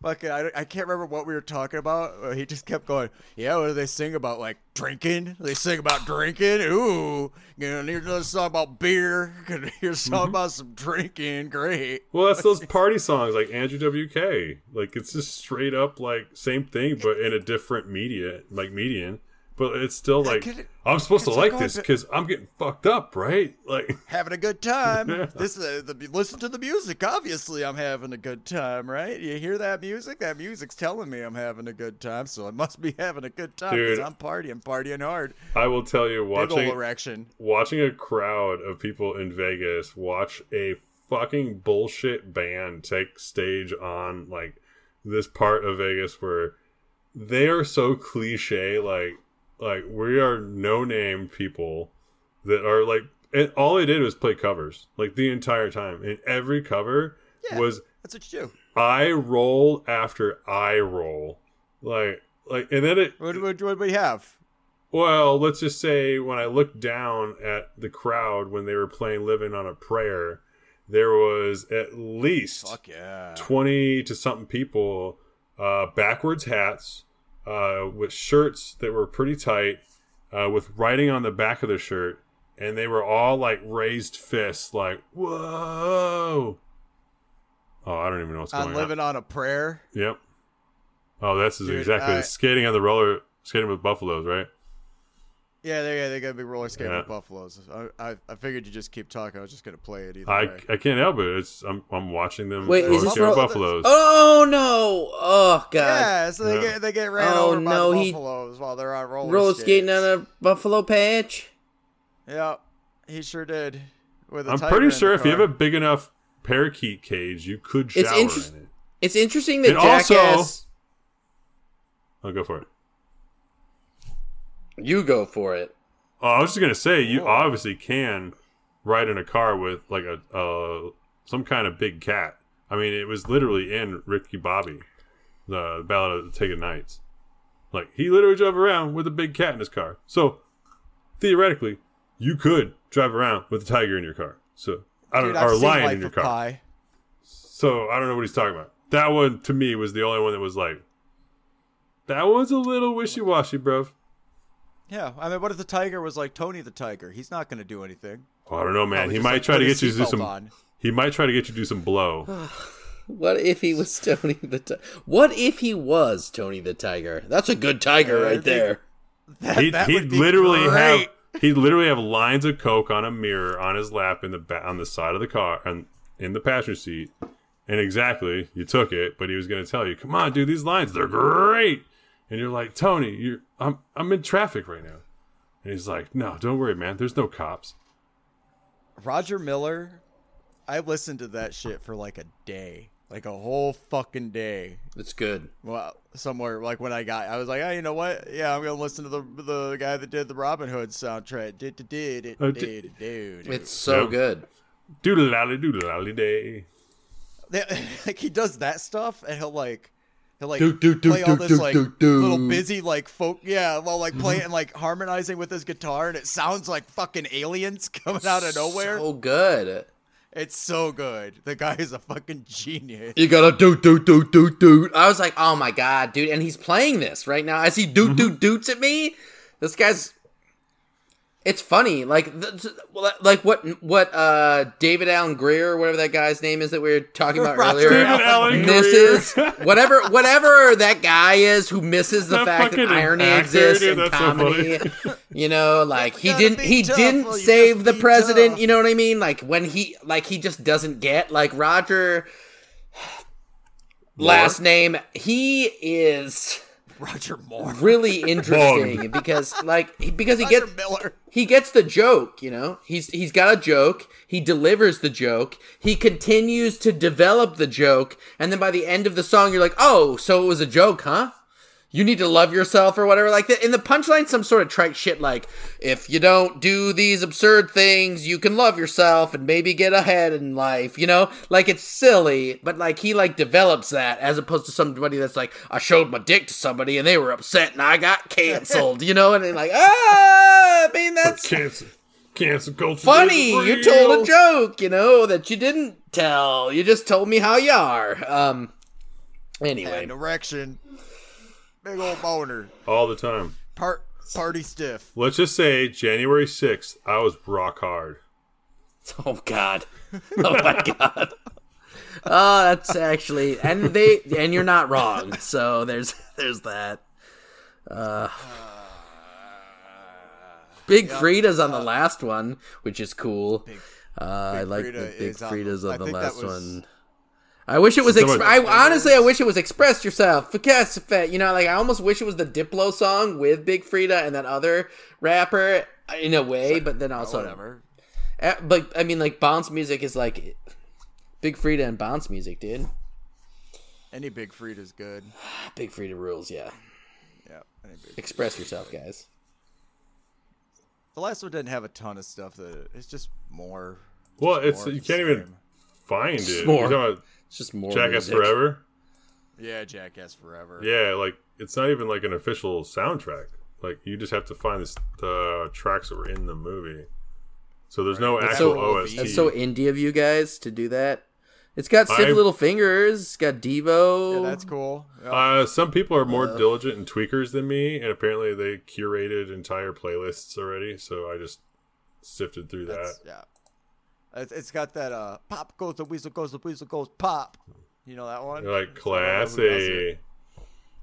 Speaker 3: "Fucking, I, I can't remember what we were talking about." Uh, He just kept going, "Yeah, what do they sing about? Like drinking? They sing about drinking? Ooh, you know, here's another song about beer. Gonna hear a song about some drinking. Great."
Speaker 2: Well, that's those party songs like Andrew WK. Like, it's just straight up like same thing, but in a different media, like median. But it's still like I'm supposed to like
Speaker 3: like oh, this
Speaker 2: because I'm getting fucked up, right? Like,
Speaker 3: Having a good time.
Speaker 2: Yeah.
Speaker 3: This is the listen to the music. Obviously, I'm having a good time, right? You hear that music? That music's telling me I'm having a good time, so I must be having a good time because I'm partying, partying hard.
Speaker 2: I will tell you, watching
Speaker 3: erection.
Speaker 2: watching a crowd of people in Vegas watch a fucking bullshit band take stage on like this part of Vegas where they are so cliche like like we are no name people that are like and all they did was play covers like the entire time and every cover
Speaker 3: Yeah.
Speaker 2: was
Speaker 3: That's what you do.
Speaker 2: I roll after I roll like like and then it
Speaker 3: What, what, what do we have?
Speaker 2: well, let's just say when I looked down at the crowd when they were playing Living on a Prayer, there was at least
Speaker 3: Fuck yeah.
Speaker 2: 20 to something people uh, backwards hats uh, with shirts that were pretty tight uh, with writing on the back of the shirt. And they were all like raised fists, like, whoa. Oh, I don't even know what's going
Speaker 3: I'm
Speaker 2: on.
Speaker 3: living on a prayer.
Speaker 2: Yep. Oh, that's
Speaker 3: Dude,
Speaker 2: exactly
Speaker 3: I-
Speaker 2: skating on the roller, skating with buffaloes, right?
Speaker 3: Yeah, they they gotta be roller skating
Speaker 2: Yeah.
Speaker 3: with buffaloes. I, I I figured you just keep talking. I was just gonna play it either
Speaker 2: I,
Speaker 3: way.
Speaker 2: I can't help it. It's I'm I'm watching them.
Speaker 1: Wait, is
Speaker 2: roller
Speaker 1: this
Speaker 2: skate with buffaloes?
Speaker 1: Oh no! Oh god!
Speaker 3: Yeah, so they
Speaker 2: Yeah.
Speaker 3: get they get ran
Speaker 1: Oh,
Speaker 3: over by
Speaker 1: no,
Speaker 3: the
Speaker 1: he-
Speaker 3: buffaloes while they're on roller,
Speaker 1: Roller
Speaker 3: skates.
Speaker 1: skating on a buffalo patch.
Speaker 3: Yeah, he sure did. With a
Speaker 2: I'm pretty sure if you have a big enough parakeet cage, you could shower
Speaker 1: It's interest-
Speaker 2: in it.
Speaker 1: It's interesting that
Speaker 2: And also- I'll oh, go for it.
Speaker 1: You go for it.
Speaker 2: Oh, I was just gonna say you obviously can ride in a car with like a uh, some kind of big cat. I mean, it was literally in Ricky Bobby, the Ballad of the Taken Knights. Like he literally drove around with a big cat in his car. So theoretically, you could drive around with a tiger in your car. So I don't
Speaker 3: Dude,
Speaker 2: know, or a lion in your car.
Speaker 3: Pi.
Speaker 2: So I don't know what he's talking about. That one to me was the only one that was like, that one's a little wishy washy, bro.
Speaker 3: Yeah, I mean, what if the tiger was like Tony the tiger? He's not gonna do anything.
Speaker 2: Oh, I don't know, man.
Speaker 3: Probably
Speaker 2: he
Speaker 3: just,
Speaker 2: might
Speaker 3: like,
Speaker 2: try
Speaker 3: put
Speaker 2: to
Speaker 3: his
Speaker 2: get you to do
Speaker 3: seatbelt
Speaker 2: some.
Speaker 3: on.
Speaker 2: He might try to get you to do some blow.
Speaker 1: What if he was Tony the Tiger? What if he was Tony the Tiger? That's a good tiger right there.
Speaker 3: That,
Speaker 2: he'd
Speaker 3: that
Speaker 2: he'd
Speaker 3: would be
Speaker 2: literally have he'd literally have lines of coke on a mirror on his lap in the ba- on the side of the car and in the passenger seat. And exactly, you took it, but he was going to tell you, "Come on, dude, these lines they're great." And you're like, "Tony, you're I'm I'm in traffic right now." And he's like, "No, don't worry, man. There's no cops."
Speaker 3: Roger Miller. I listened to that shit for like a day, like a whole fucking day.
Speaker 1: It's good.
Speaker 3: Well, somewhere like when I got, I was like, oh, you know what? Yeah, I'm gonna listen to the the guy that did the Robin Hood soundtrack. Did did did did
Speaker 2: Oh,
Speaker 3: did did.
Speaker 1: It's so
Speaker 2: Yeah.
Speaker 1: good.
Speaker 2: Doodle lally doodle lally day.
Speaker 3: like he does that stuff, and he'll like. He'll like
Speaker 1: Do, do, do,
Speaker 3: play all
Speaker 1: do,
Speaker 3: this
Speaker 1: do,
Speaker 3: like
Speaker 1: do, do.
Speaker 3: little busy like folk yeah while like mm-hmm. playing like harmonizing with his guitar and it sounds like fucking aliens coming out of nowhere.
Speaker 1: So good.
Speaker 3: It's so good. The guy is a fucking genius.
Speaker 1: You gotta do do do do do. I was like, oh my god, dude! And he's playing this right now as he do do mm-hmm. doots at me. This guy's. It's funny, like, th- like what what uh David Allen Greer, whatever that guy's name is that we were talking about earlier.
Speaker 2: David Allen
Speaker 1: misses whatever whatever that guy is who misses the
Speaker 2: That
Speaker 1: fact that
Speaker 2: fucking
Speaker 1: irony
Speaker 2: actor,
Speaker 1: exists
Speaker 2: dude,
Speaker 1: in
Speaker 2: that's so
Speaker 1: comedy. you know, like he didn't he
Speaker 3: tough,
Speaker 1: didn't save the president.
Speaker 3: tough.
Speaker 1: You know what I mean? Like when he like he just doesn't get like Roger. Last name he is
Speaker 3: Roger Moore.
Speaker 1: really interesting because like because he
Speaker 3: Roger
Speaker 1: gets
Speaker 3: Miller.
Speaker 1: he gets the joke, you know. He's he's got a joke. He delivers the joke. He continues to develop the joke, and then by the end of the song, you're like, "Oh, so it was a joke, huh?" You need to love yourself or whatever like that. In the punchline, some sort of trite shit like, "If you don't do these absurd things, you can love yourself and maybe get ahead in life." You know, like it's silly, but like he like develops that as opposed to somebody that's like, "I showed my dick to somebody and they were upset and I got canceled." you know, and they're like, "Ah, I mean that's."
Speaker 2: Cancel, cancel culture.
Speaker 1: funny. You told a joke, you know, that you didn't tell. You just told me how you are. Um. Anyway,
Speaker 3: And erection. Big old boner.
Speaker 2: all the time.
Speaker 3: Part party stiff.
Speaker 2: Let's just say January 6th, I was rock hard.
Speaker 1: oh god, oh my god. Oh, that's actually, and they, and you're not wrong. So there's, there's that. Uh, Big Freedia's on the last one, which is cool. uh, I like
Speaker 3: Freedia
Speaker 1: the Big
Speaker 3: is on-
Speaker 1: Freedia's
Speaker 3: I
Speaker 1: on the last
Speaker 3: was-
Speaker 1: one. I wish it was.
Speaker 2: Someone-
Speaker 1: Exp- I honestly, I wish it was "Express Yourself." Because you know, like I almost wish it was the Diplo song with Big Freedia and that other rapper in a way, but then also
Speaker 3: Whatever.
Speaker 1: Uh, But I mean, like bounce music is like Big Freedia and bounce music, dude.
Speaker 3: Any big Freedia is good.
Speaker 1: Big Freedia rules, yeah.
Speaker 3: Yeah. Any big.
Speaker 1: Express yourself, guys.
Speaker 3: The last one didn't have a ton of stuff that it's just more.
Speaker 2: Well,
Speaker 3: just
Speaker 2: it's
Speaker 3: more of
Speaker 2: you can't even find it.
Speaker 1: more.
Speaker 2: You're talking about
Speaker 1: It's just more
Speaker 2: Jackass
Speaker 1: music.
Speaker 2: Forever?
Speaker 3: Yeah, Jackass Forever.
Speaker 2: Yeah, like it's not even like an official soundtrack. Like you just have to find this, the tracks that were in the movie. So there's no
Speaker 3: That's
Speaker 2: actual
Speaker 3: so-
Speaker 2: OST.
Speaker 1: That's so indie of you guys to do that. It's got stiff
Speaker 2: I-
Speaker 1: little fingers. It's got Devo.
Speaker 3: Yeah, that's cool. Yeah.
Speaker 2: Uh, some people are more diligent and tweakers than me, and apparently they curated entire playlists already. So I just sifted through that.
Speaker 3: Yeah. It's, it's got that uh, pop goes the weasel goes the weasel goes pop. You know that one?
Speaker 2: Like
Speaker 3: I don't know who does it.
Speaker 2: classy.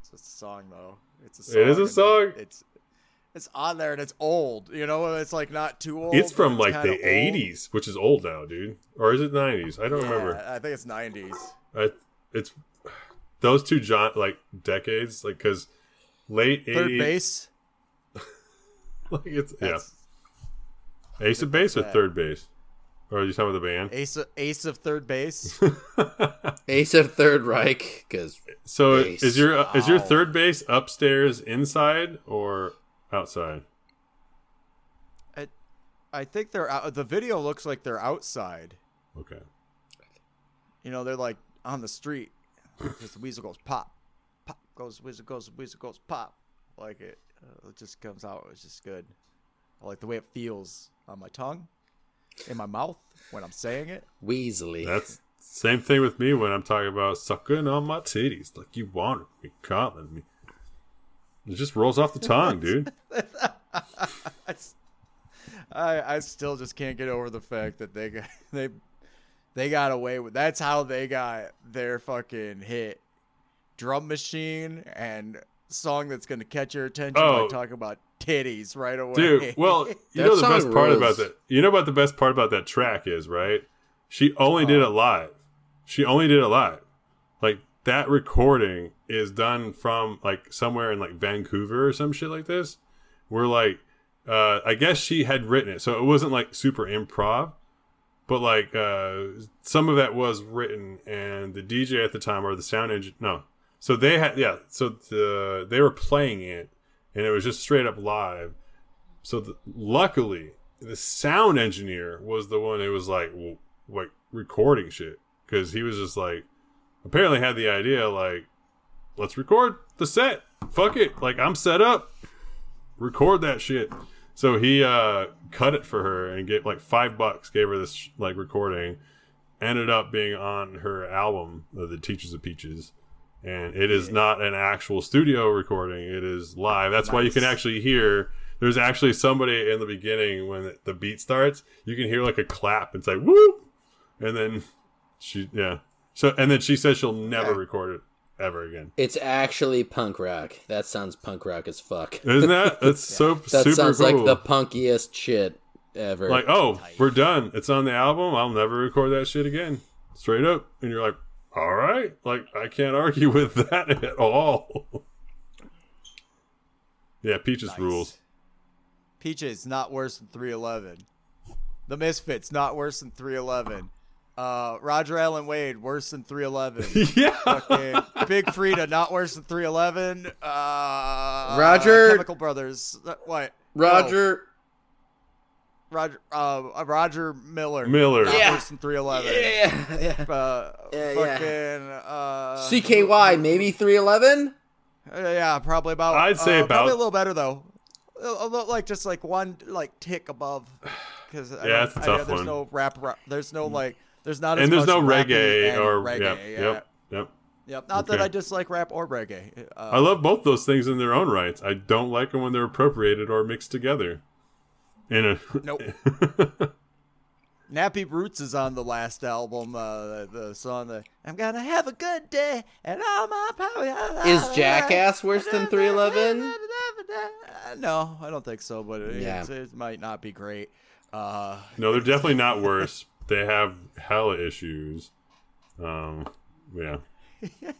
Speaker 3: It's a song though. It's a song.
Speaker 2: It is a song?
Speaker 3: It's it's on there and it's old. You know, it's like not too old.
Speaker 2: It's from like the
Speaker 3: old.
Speaker 2: '80s, which is old now, dude. Or is it '90s? I don't remember.
Speaker 3: I think it's nineties.
Speaker 2: I, it's those two John like decades, like because late
Speaker 3: Third
Speaker 2: 80s,
Speaker 3: base.
Speaker 2: like it's
Speaker 3: That's
Speaker 2: yeah, ace of base or third base, or are you talking about the band?
Speaker 3: ace of, ace of third base.
Speaker 1: Ace of Third Reich, because
Speaker 2: So
Speaker 1: Base.
Speaker 2: is your is your third base upstairs inside or outside?
Speaker 3: I, I think they're out. The video looks like they're outside.
Speaker 2: Okay.
Speaker 3: You know, they're like on the street. Because the weasel goes pop, pop goes weasel goes weasel goes pop. Like it. Uh, it just comes out. It's just good. I like the way it feels on my tongue, in my mouth when I'm saying it.
Speaker 1: Weasley.
Speaker 2: That's same thing with me when I'm talking about sucking on my titties like you wanted me, calling me. It just rolls off the tongue, dude.
Speaker 3: I I still just can't get over the fact that they got they they got away with. That's how they got their fucking hit. Drum machine and song that's gonna catch your attention
Speaker 2: Oh.
Speaker 3: by talking about titties right away.
Speaker 2: Dude, well, you know the
Speaker 1: song
Speaker 2: best part about that. You know what the best part about that track is, right? She only did it live. She only did it live. Like that recording is done from like somewhere in like Vancouver or some shit like this. Where like uh I guess she had written it. So it wasn't like super improv, but like uh some of that was written and the DJ at the time or the sound engine no. So they had yeah, so the they were playing it and it was just straight up live. So the, luckily, the sound engineer was the one who was like, w- like recording shit because he was just like, apparently had the idea like, let's record the set. Fuck it, like I'm set up. Record that shit. So he uh cut it for her and gave like five bucks. Gave her this like recording. Ended up being on her album, uh, The Teaches of Peaches and it is not an actual studio recording. It is live. That's why you can actually hear there's actually somebody in the beginning when the beat starts you can hear like a clap. It's like whoop! And then she yeah. So and then she says she'll never
Speaker 3: Okay.
Speaker 2: record it ever again.
Speaker 1: It's actually punk rock. That sounds punk rock as fuck.
Speaker 2: isn't that? That's so super.
Speaker 1: That
Speaker 2: super
Speaker 1: sounds
Speaker 2: cool.
Speaker 1: like the punkiest shit ever.
Speaker 2: like oh we're done. It's on the album. I'll never record that shit again. Straight up. And you're like all right like i can't argue with that at all yeah peaches
Speaker 3: Nice.
Speaker 2: rules
Speaker 3: Peaches not worse than 311. The Misfits not worse than 311. Uh, Roger Allen Wade worse than 311.
Speaker 2: yeah
Speaker 3: Fucking Big Freedia not worse than 311. Uh,
Speaker 1: Roger-
Speaker 3: Chemical Brothers. uh, What?
Speaker 1: Roger.
Speaker 3: Roger. Uh, uh, Roger Miller.
Speaker 2: Miller.
Speaker 3: Not
Speaker 1: Yeah.
Speaker 3: worse than 311.
Speaker 1: Yeah, yeah.
Speaker 3: Uh,
Speaker 1: Yeah, yeah.
Speaker 3: fucking. Uh,
Speaker 1: CKY, maybe 311?
Speaker 3: Uh, yeah, probably about.
Speaker 2: I'd say
Speaker 3: uh, probably
Speaker 2: about-
Speaker 3: a little better though. A, a little, like just like one like tick above. Because
Speaker 2: Yeah, it's a tough
Speaker 3: There's
Speaker 2: one.
Speaker 3: no rap, rap. There's no like. There's not. As
Speaker 2: and there's
Speaker 3: much
Speaker 2: no reggae or
Speaker 3: reggae.
Speaker 2: yep,
Speaker 3: yeah.
Speaker 2: yep, yep.
Speaker 3: Yep. Not that I dislike rap or reggae. Uh,
Speaker 2: I love both those things in their own rights. I don't like them when they're appropriated or mixed together. In a
Speaker 3: Nope. Nappy Roots is on the last album. Uh, the, the song that I'm gonna have a good day and all my power.
Speaker 1: Is Jackass worse than 311?
Speaker 3: Uh, No, I don't think so. But it,
Speaker 1: Yeah.
Speaker 3: it might not be great. Uh,
Speaker 2: no, they're definitely not worse. They have hella issues. Um, yeah,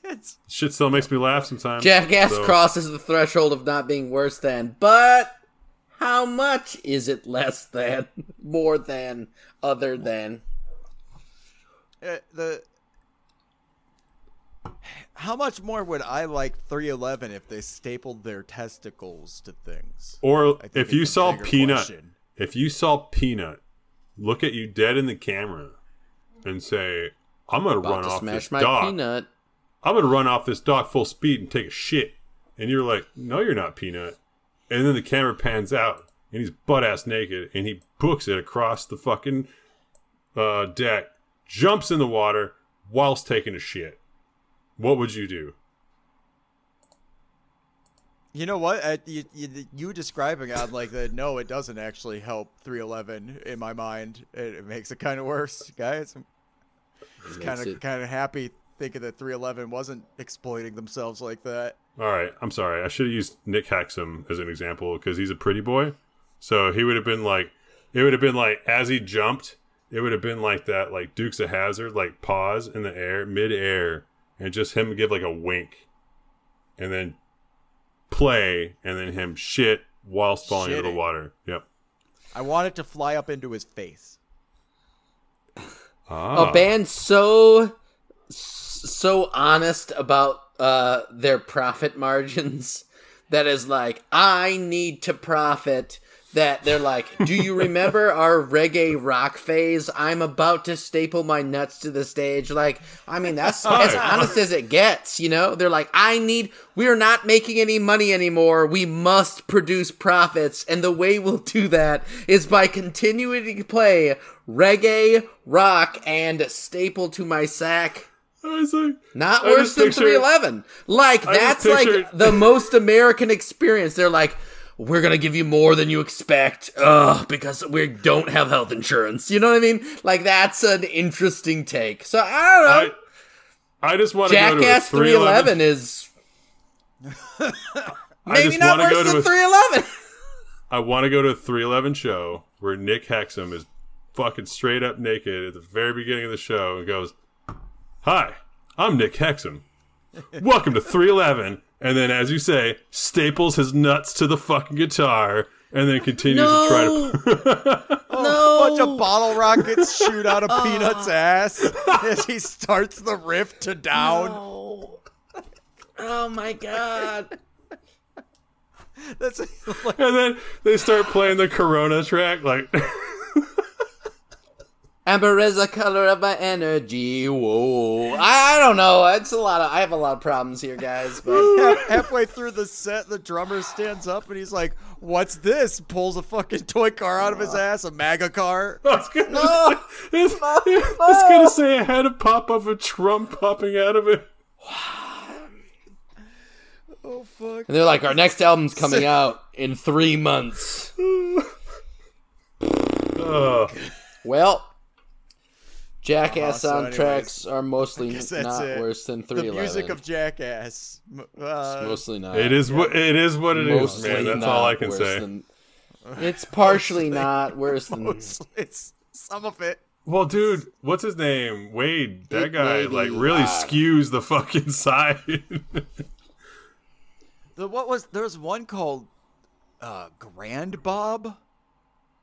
Speaker 3: it's
Speaker 2: shit still makes me laugh sometimes.
Speaker 1: Jackass
Speaker 2: so-
Speaker 1: crosses the threshold of not being worse than, but how much is it less than, more than, other than?
Speaker 3: uh, the. How much more would I like 311 if they stapled their testicles to things?
Speaker 2: Or if you saw Peanut,
Speaker 3: question.
Speaker 2: if you saw Peanut, look at you dead in the camera, and say, "I'm gonna
Speaker 1: About
Speaker 2: run
Speaker 1: to
Speaker 2: off
Speaker 1: smash
Speaker 2: this
Speaker 1: my
Speaker 2: dock.
Speaker 1: peanut.
Speaker 2: I'm gonna run off this dock full speed and take a shit." And you're like, "No, you're not, Peanut." And then the camera pans out, and he's butt ass naked, and he books it across the fucking uh, deck, jumps in the water whilst taking a shit. What would you do?
Speaker 3: You know what? Uh, you, you, you describing it, I'm like that. No, it doesn't actually help 311 in my mind. It, it makes it kind of worse, guys. I'm kind of kind of happy thinking that 311 wasn't exploiting themselves like that.
Speaker 2: All right, I'm sorry. I should have used Nick Hexum as an example because he's a pretty boy. So he would have been like, it would have been like as he jumped, it would have been like that, like Dukes of Hazzard, like pause in the air, mid air, and just him give like a wink, and then play, and then him shit whilst falling into the water. Yep.
Speaker 3: I want it to fly up into his face.
Speaker 2: Ah.
Speaker 1: a band so so honest about uh their profit margins that is like i need to profit that they're like do you remember our reggae rock phase? I'm about to staple my nuts to the stage. Like i mean that's as honest as it gets you know? They're like i need we're not making any money anymore. We must produce profits. And the way we'll do that is by continuing to play reggae rock and staple to my sack
Speaker 2: I was like,
Speaker 1: not
Speaker 2: I
Speaker 1: worse than
Speaker 2: picture-
Speaker 1: 311. Like
Speaker 2: I
Speaker 1: that's
Speaker 2: pictured-
Speaker 1: like the most American experience. They're like, we're gonna give you more than you expect, ugh, because we don't have health insurance. You know what I mean? Like that's an interesting take. So I don't know.
Speaker 2: I, I just want to go to a
Speaker 1: Jackass
Speaker 2: 311.
Speaker 1: 311 is
Speaker 2: I
Speaker 1: maybe
Speaker 2: just
Speaker 1: not worse than
Speaker 2: a-
Speaker 1: 311.
Speaker 2: I want to go to a 311 show where Nick Hexum is fucking straight up naked at the very beginning of the show and goes, Hi, I'm Nick Hexum. Welcome to 311. And then, as you say, staples his nuts to the fucking guitar and then continues to try to.
Speaker 1: no.
Speaker 3: Oh, A bunch of bottle rockets shoot out of oh. Peanut's ass as he starts the riff to down.
Speaker 1: No. Oh my god.
Speaker 3: That's like,
Speaker 2: and then they start playing the Corona track. Like,
Speaker 1: Amber is the color of my energy. Whoa. I, I don't know. It's a lot of I have a lot of problems here, guys, but
Speaker 3: halfway through the set, the drummer stands up and he's like, "What's this?" Pulls a fucking toy car out of his ass, a MAGA car.
Speaker 2: I was gonna,
Speaker 1: No.
Speaker 2: say, it's- I was gonna say it had a pop of a Trump popping out of it.
Speaker 3: Oh fuck!
Speaker 1: And they're like, our next album's coming out in three months.
Speaker 2: Oh,
Speaker 1: Well, Jackass
Speaker 3: Uh, so
Speaker 1: soundtracks are mostly
Speaker 3: guess that's
Speaker 1: not
Speaker 3: it.
Speaker 1: worse than
Speaker 3: three.
Speaker 1: The
Speaker 3: music of Jackass. M- Uh,
Speaker 1: mostly not.
Speaker 2: it is what it is. What it is,
Speaker 1: mostly
Speaker 2: man. That's all I can say.
Speaker 1: than- it's partially not worse than.
Speaker 3: it's, it's some of it.
Speaker 2: Well, dude, what's his name? Wade. That
Speaker 1: It
Speaker 2: guy like really
Speaker 1: uh,
Speaker 2: skews the fucking side.
Speaker 3: The what was there was one called uh, Grand Bob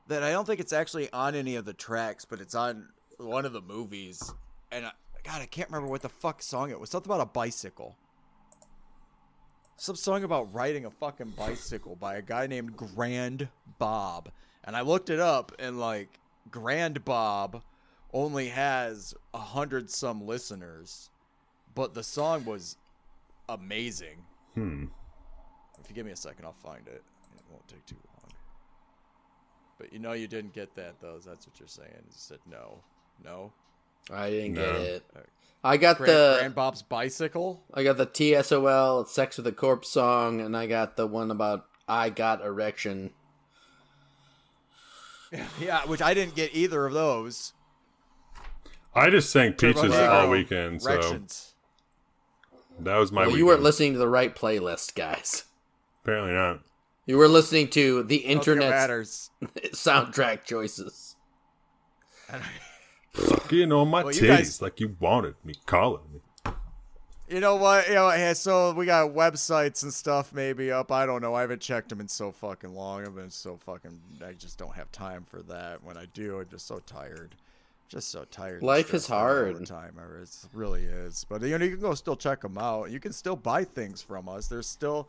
Speaker 3: that I don't think it's actually on any of the tracks, but it's on one of the movies. And I, God, I can't remember what the fuck song it was. Something about a bicycle. Some song about riding a fucking bicycle by a guy named Grand Bob. And I looked it up, and like Grand Bob only has a hundred some listeners, but the song was amazing.
Speaker 2: hmm.
Speaker 3: If you give me a second, I'll find it. It won't take too long. But you know you didn't get that though. That's what you're saying. You said no, no.
Speaker 1: I didn't get it. I got
Speaker 3: Grand,
Speaker 1: the
Speaker 3: Grand Bob's bicycle.
Speaker 1: I got the TSOL Sex with a Corpse song, and I got the one about I got erection.
Speaker 3: Yeah, which I didn't get either of those.
Speaker 2: I just sang Peaches
Speaker 3: Negro
Speaker 2: all weekend, so
Speaker 3: Erections.
Speaker 2: that was my.
Speaker 1: Well, you weren't listening to the right playlist, guys.
Speaker 2: Apparently not.
Speaker 1: You were listening to the
Speaker 3: Don't think it
Speaker 1: internet
Speaker 3: matters.
Speaker 1: soundtrack choices.
Speaker 2: Sucking on my
Speaker 3: Well,
Speaker 2: titties
Speaker 3: you guys-
Speaker 2: like you wanted me, calling me.
Speaker 3: You know what? You know, yeah, so we got websites and stuff maybe up. I don't know. I haven't checked them in so fucking long. I've been so fucking. I just don't have time for that. When I do, I'm just so tired. Just so tired.
Speaker 1: Life is
Speaker 3: stressed out
Speaker 1: hard.
Speaker 3: the time. It really is. But you know, you can go still check them out. You can still buy things from us. There's still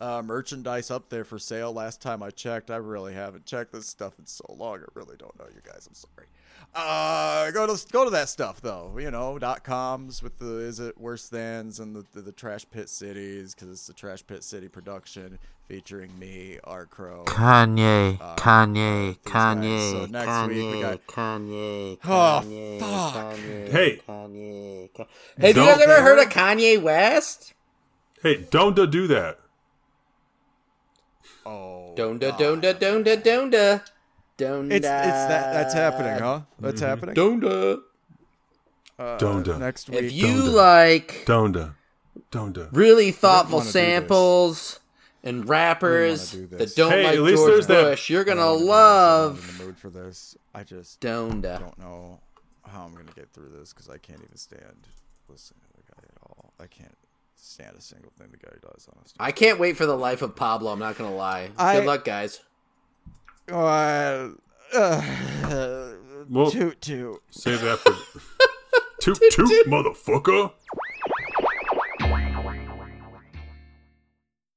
Speaker 3: uh, merchandise up there for sale. Last time I checked, I really haven't checked this stuff in so long. I really don't know you guys. I'm sorry. Uh, go to go to that stuff though. You know, dot coms with the is it worse than's and the the, the trash pit cities because it's the trash pit city production featuring me, Art Crow.
Speaker 4: Kanye,
Speaker 3: Uh,
Speaker 4: Kanye,
Speaker 3: these guys.
Speaker 4: Kanye,
Speaker 3: So next week we got-
Speaker 4: Kanye,
Speaker 3: Oh, fuck.
Speaker 4: Kanye,
Speaker 2: Hey.
Speaker 4: Kanye, Ka-
Speaker 1: Have you
Speaker 2: Don't
Speaker 1: guys ever heard of Kanye West?
Speaker 2: Hey, don't do- do that.
Speaker 3: Oh,
Speaker 1: Donda,
Speaker 3: God.
Speaker 1: donda, donda, donda. Donda.
Speaker 3: It's it's that that's happening, huh? That's happening.
Speaker 1: Donda.
Speaker 3: Uh,
Speaker 2: Donda.
Speaker 3: next week.
Speaker 1: If you
Speaker 2: Donda.
Speaker 1: like
Speaker 2: Donda. Donda.
Speaker 1: really thoughtful
Speaker 3: wanna do
Speaker 1: samples and rappers
Speaker 3: do
Speaker 1: that don't
Speaker 2: Hey,
Speaker 1: like
Speaker 2: at least
Speaker 1: George
Speaker 2: there's that-
Speaker 1: Bush. You're gonna
Speaker 3: don't wanna do this. I'm
Speaker 1: love
Speaker 3: in the mood for this. I just
Speaker 1: Donda.
Speaker 3: don't know how I'm gonna get through this because I can't even stand listening to the guy at all. I can't stand a single thing the guy does. Honestly.
Speaker 1: I can't wait for the life of Pablo. I'm not gonna lie.
Speaker 3: I-
Speaker 1: Good luck, guys.
Speaker 3: Uh, uh,
Speaker 2: Well-
Speaker 3: toot toot.
Speaker 2: Save that for toot toot, motherfucker.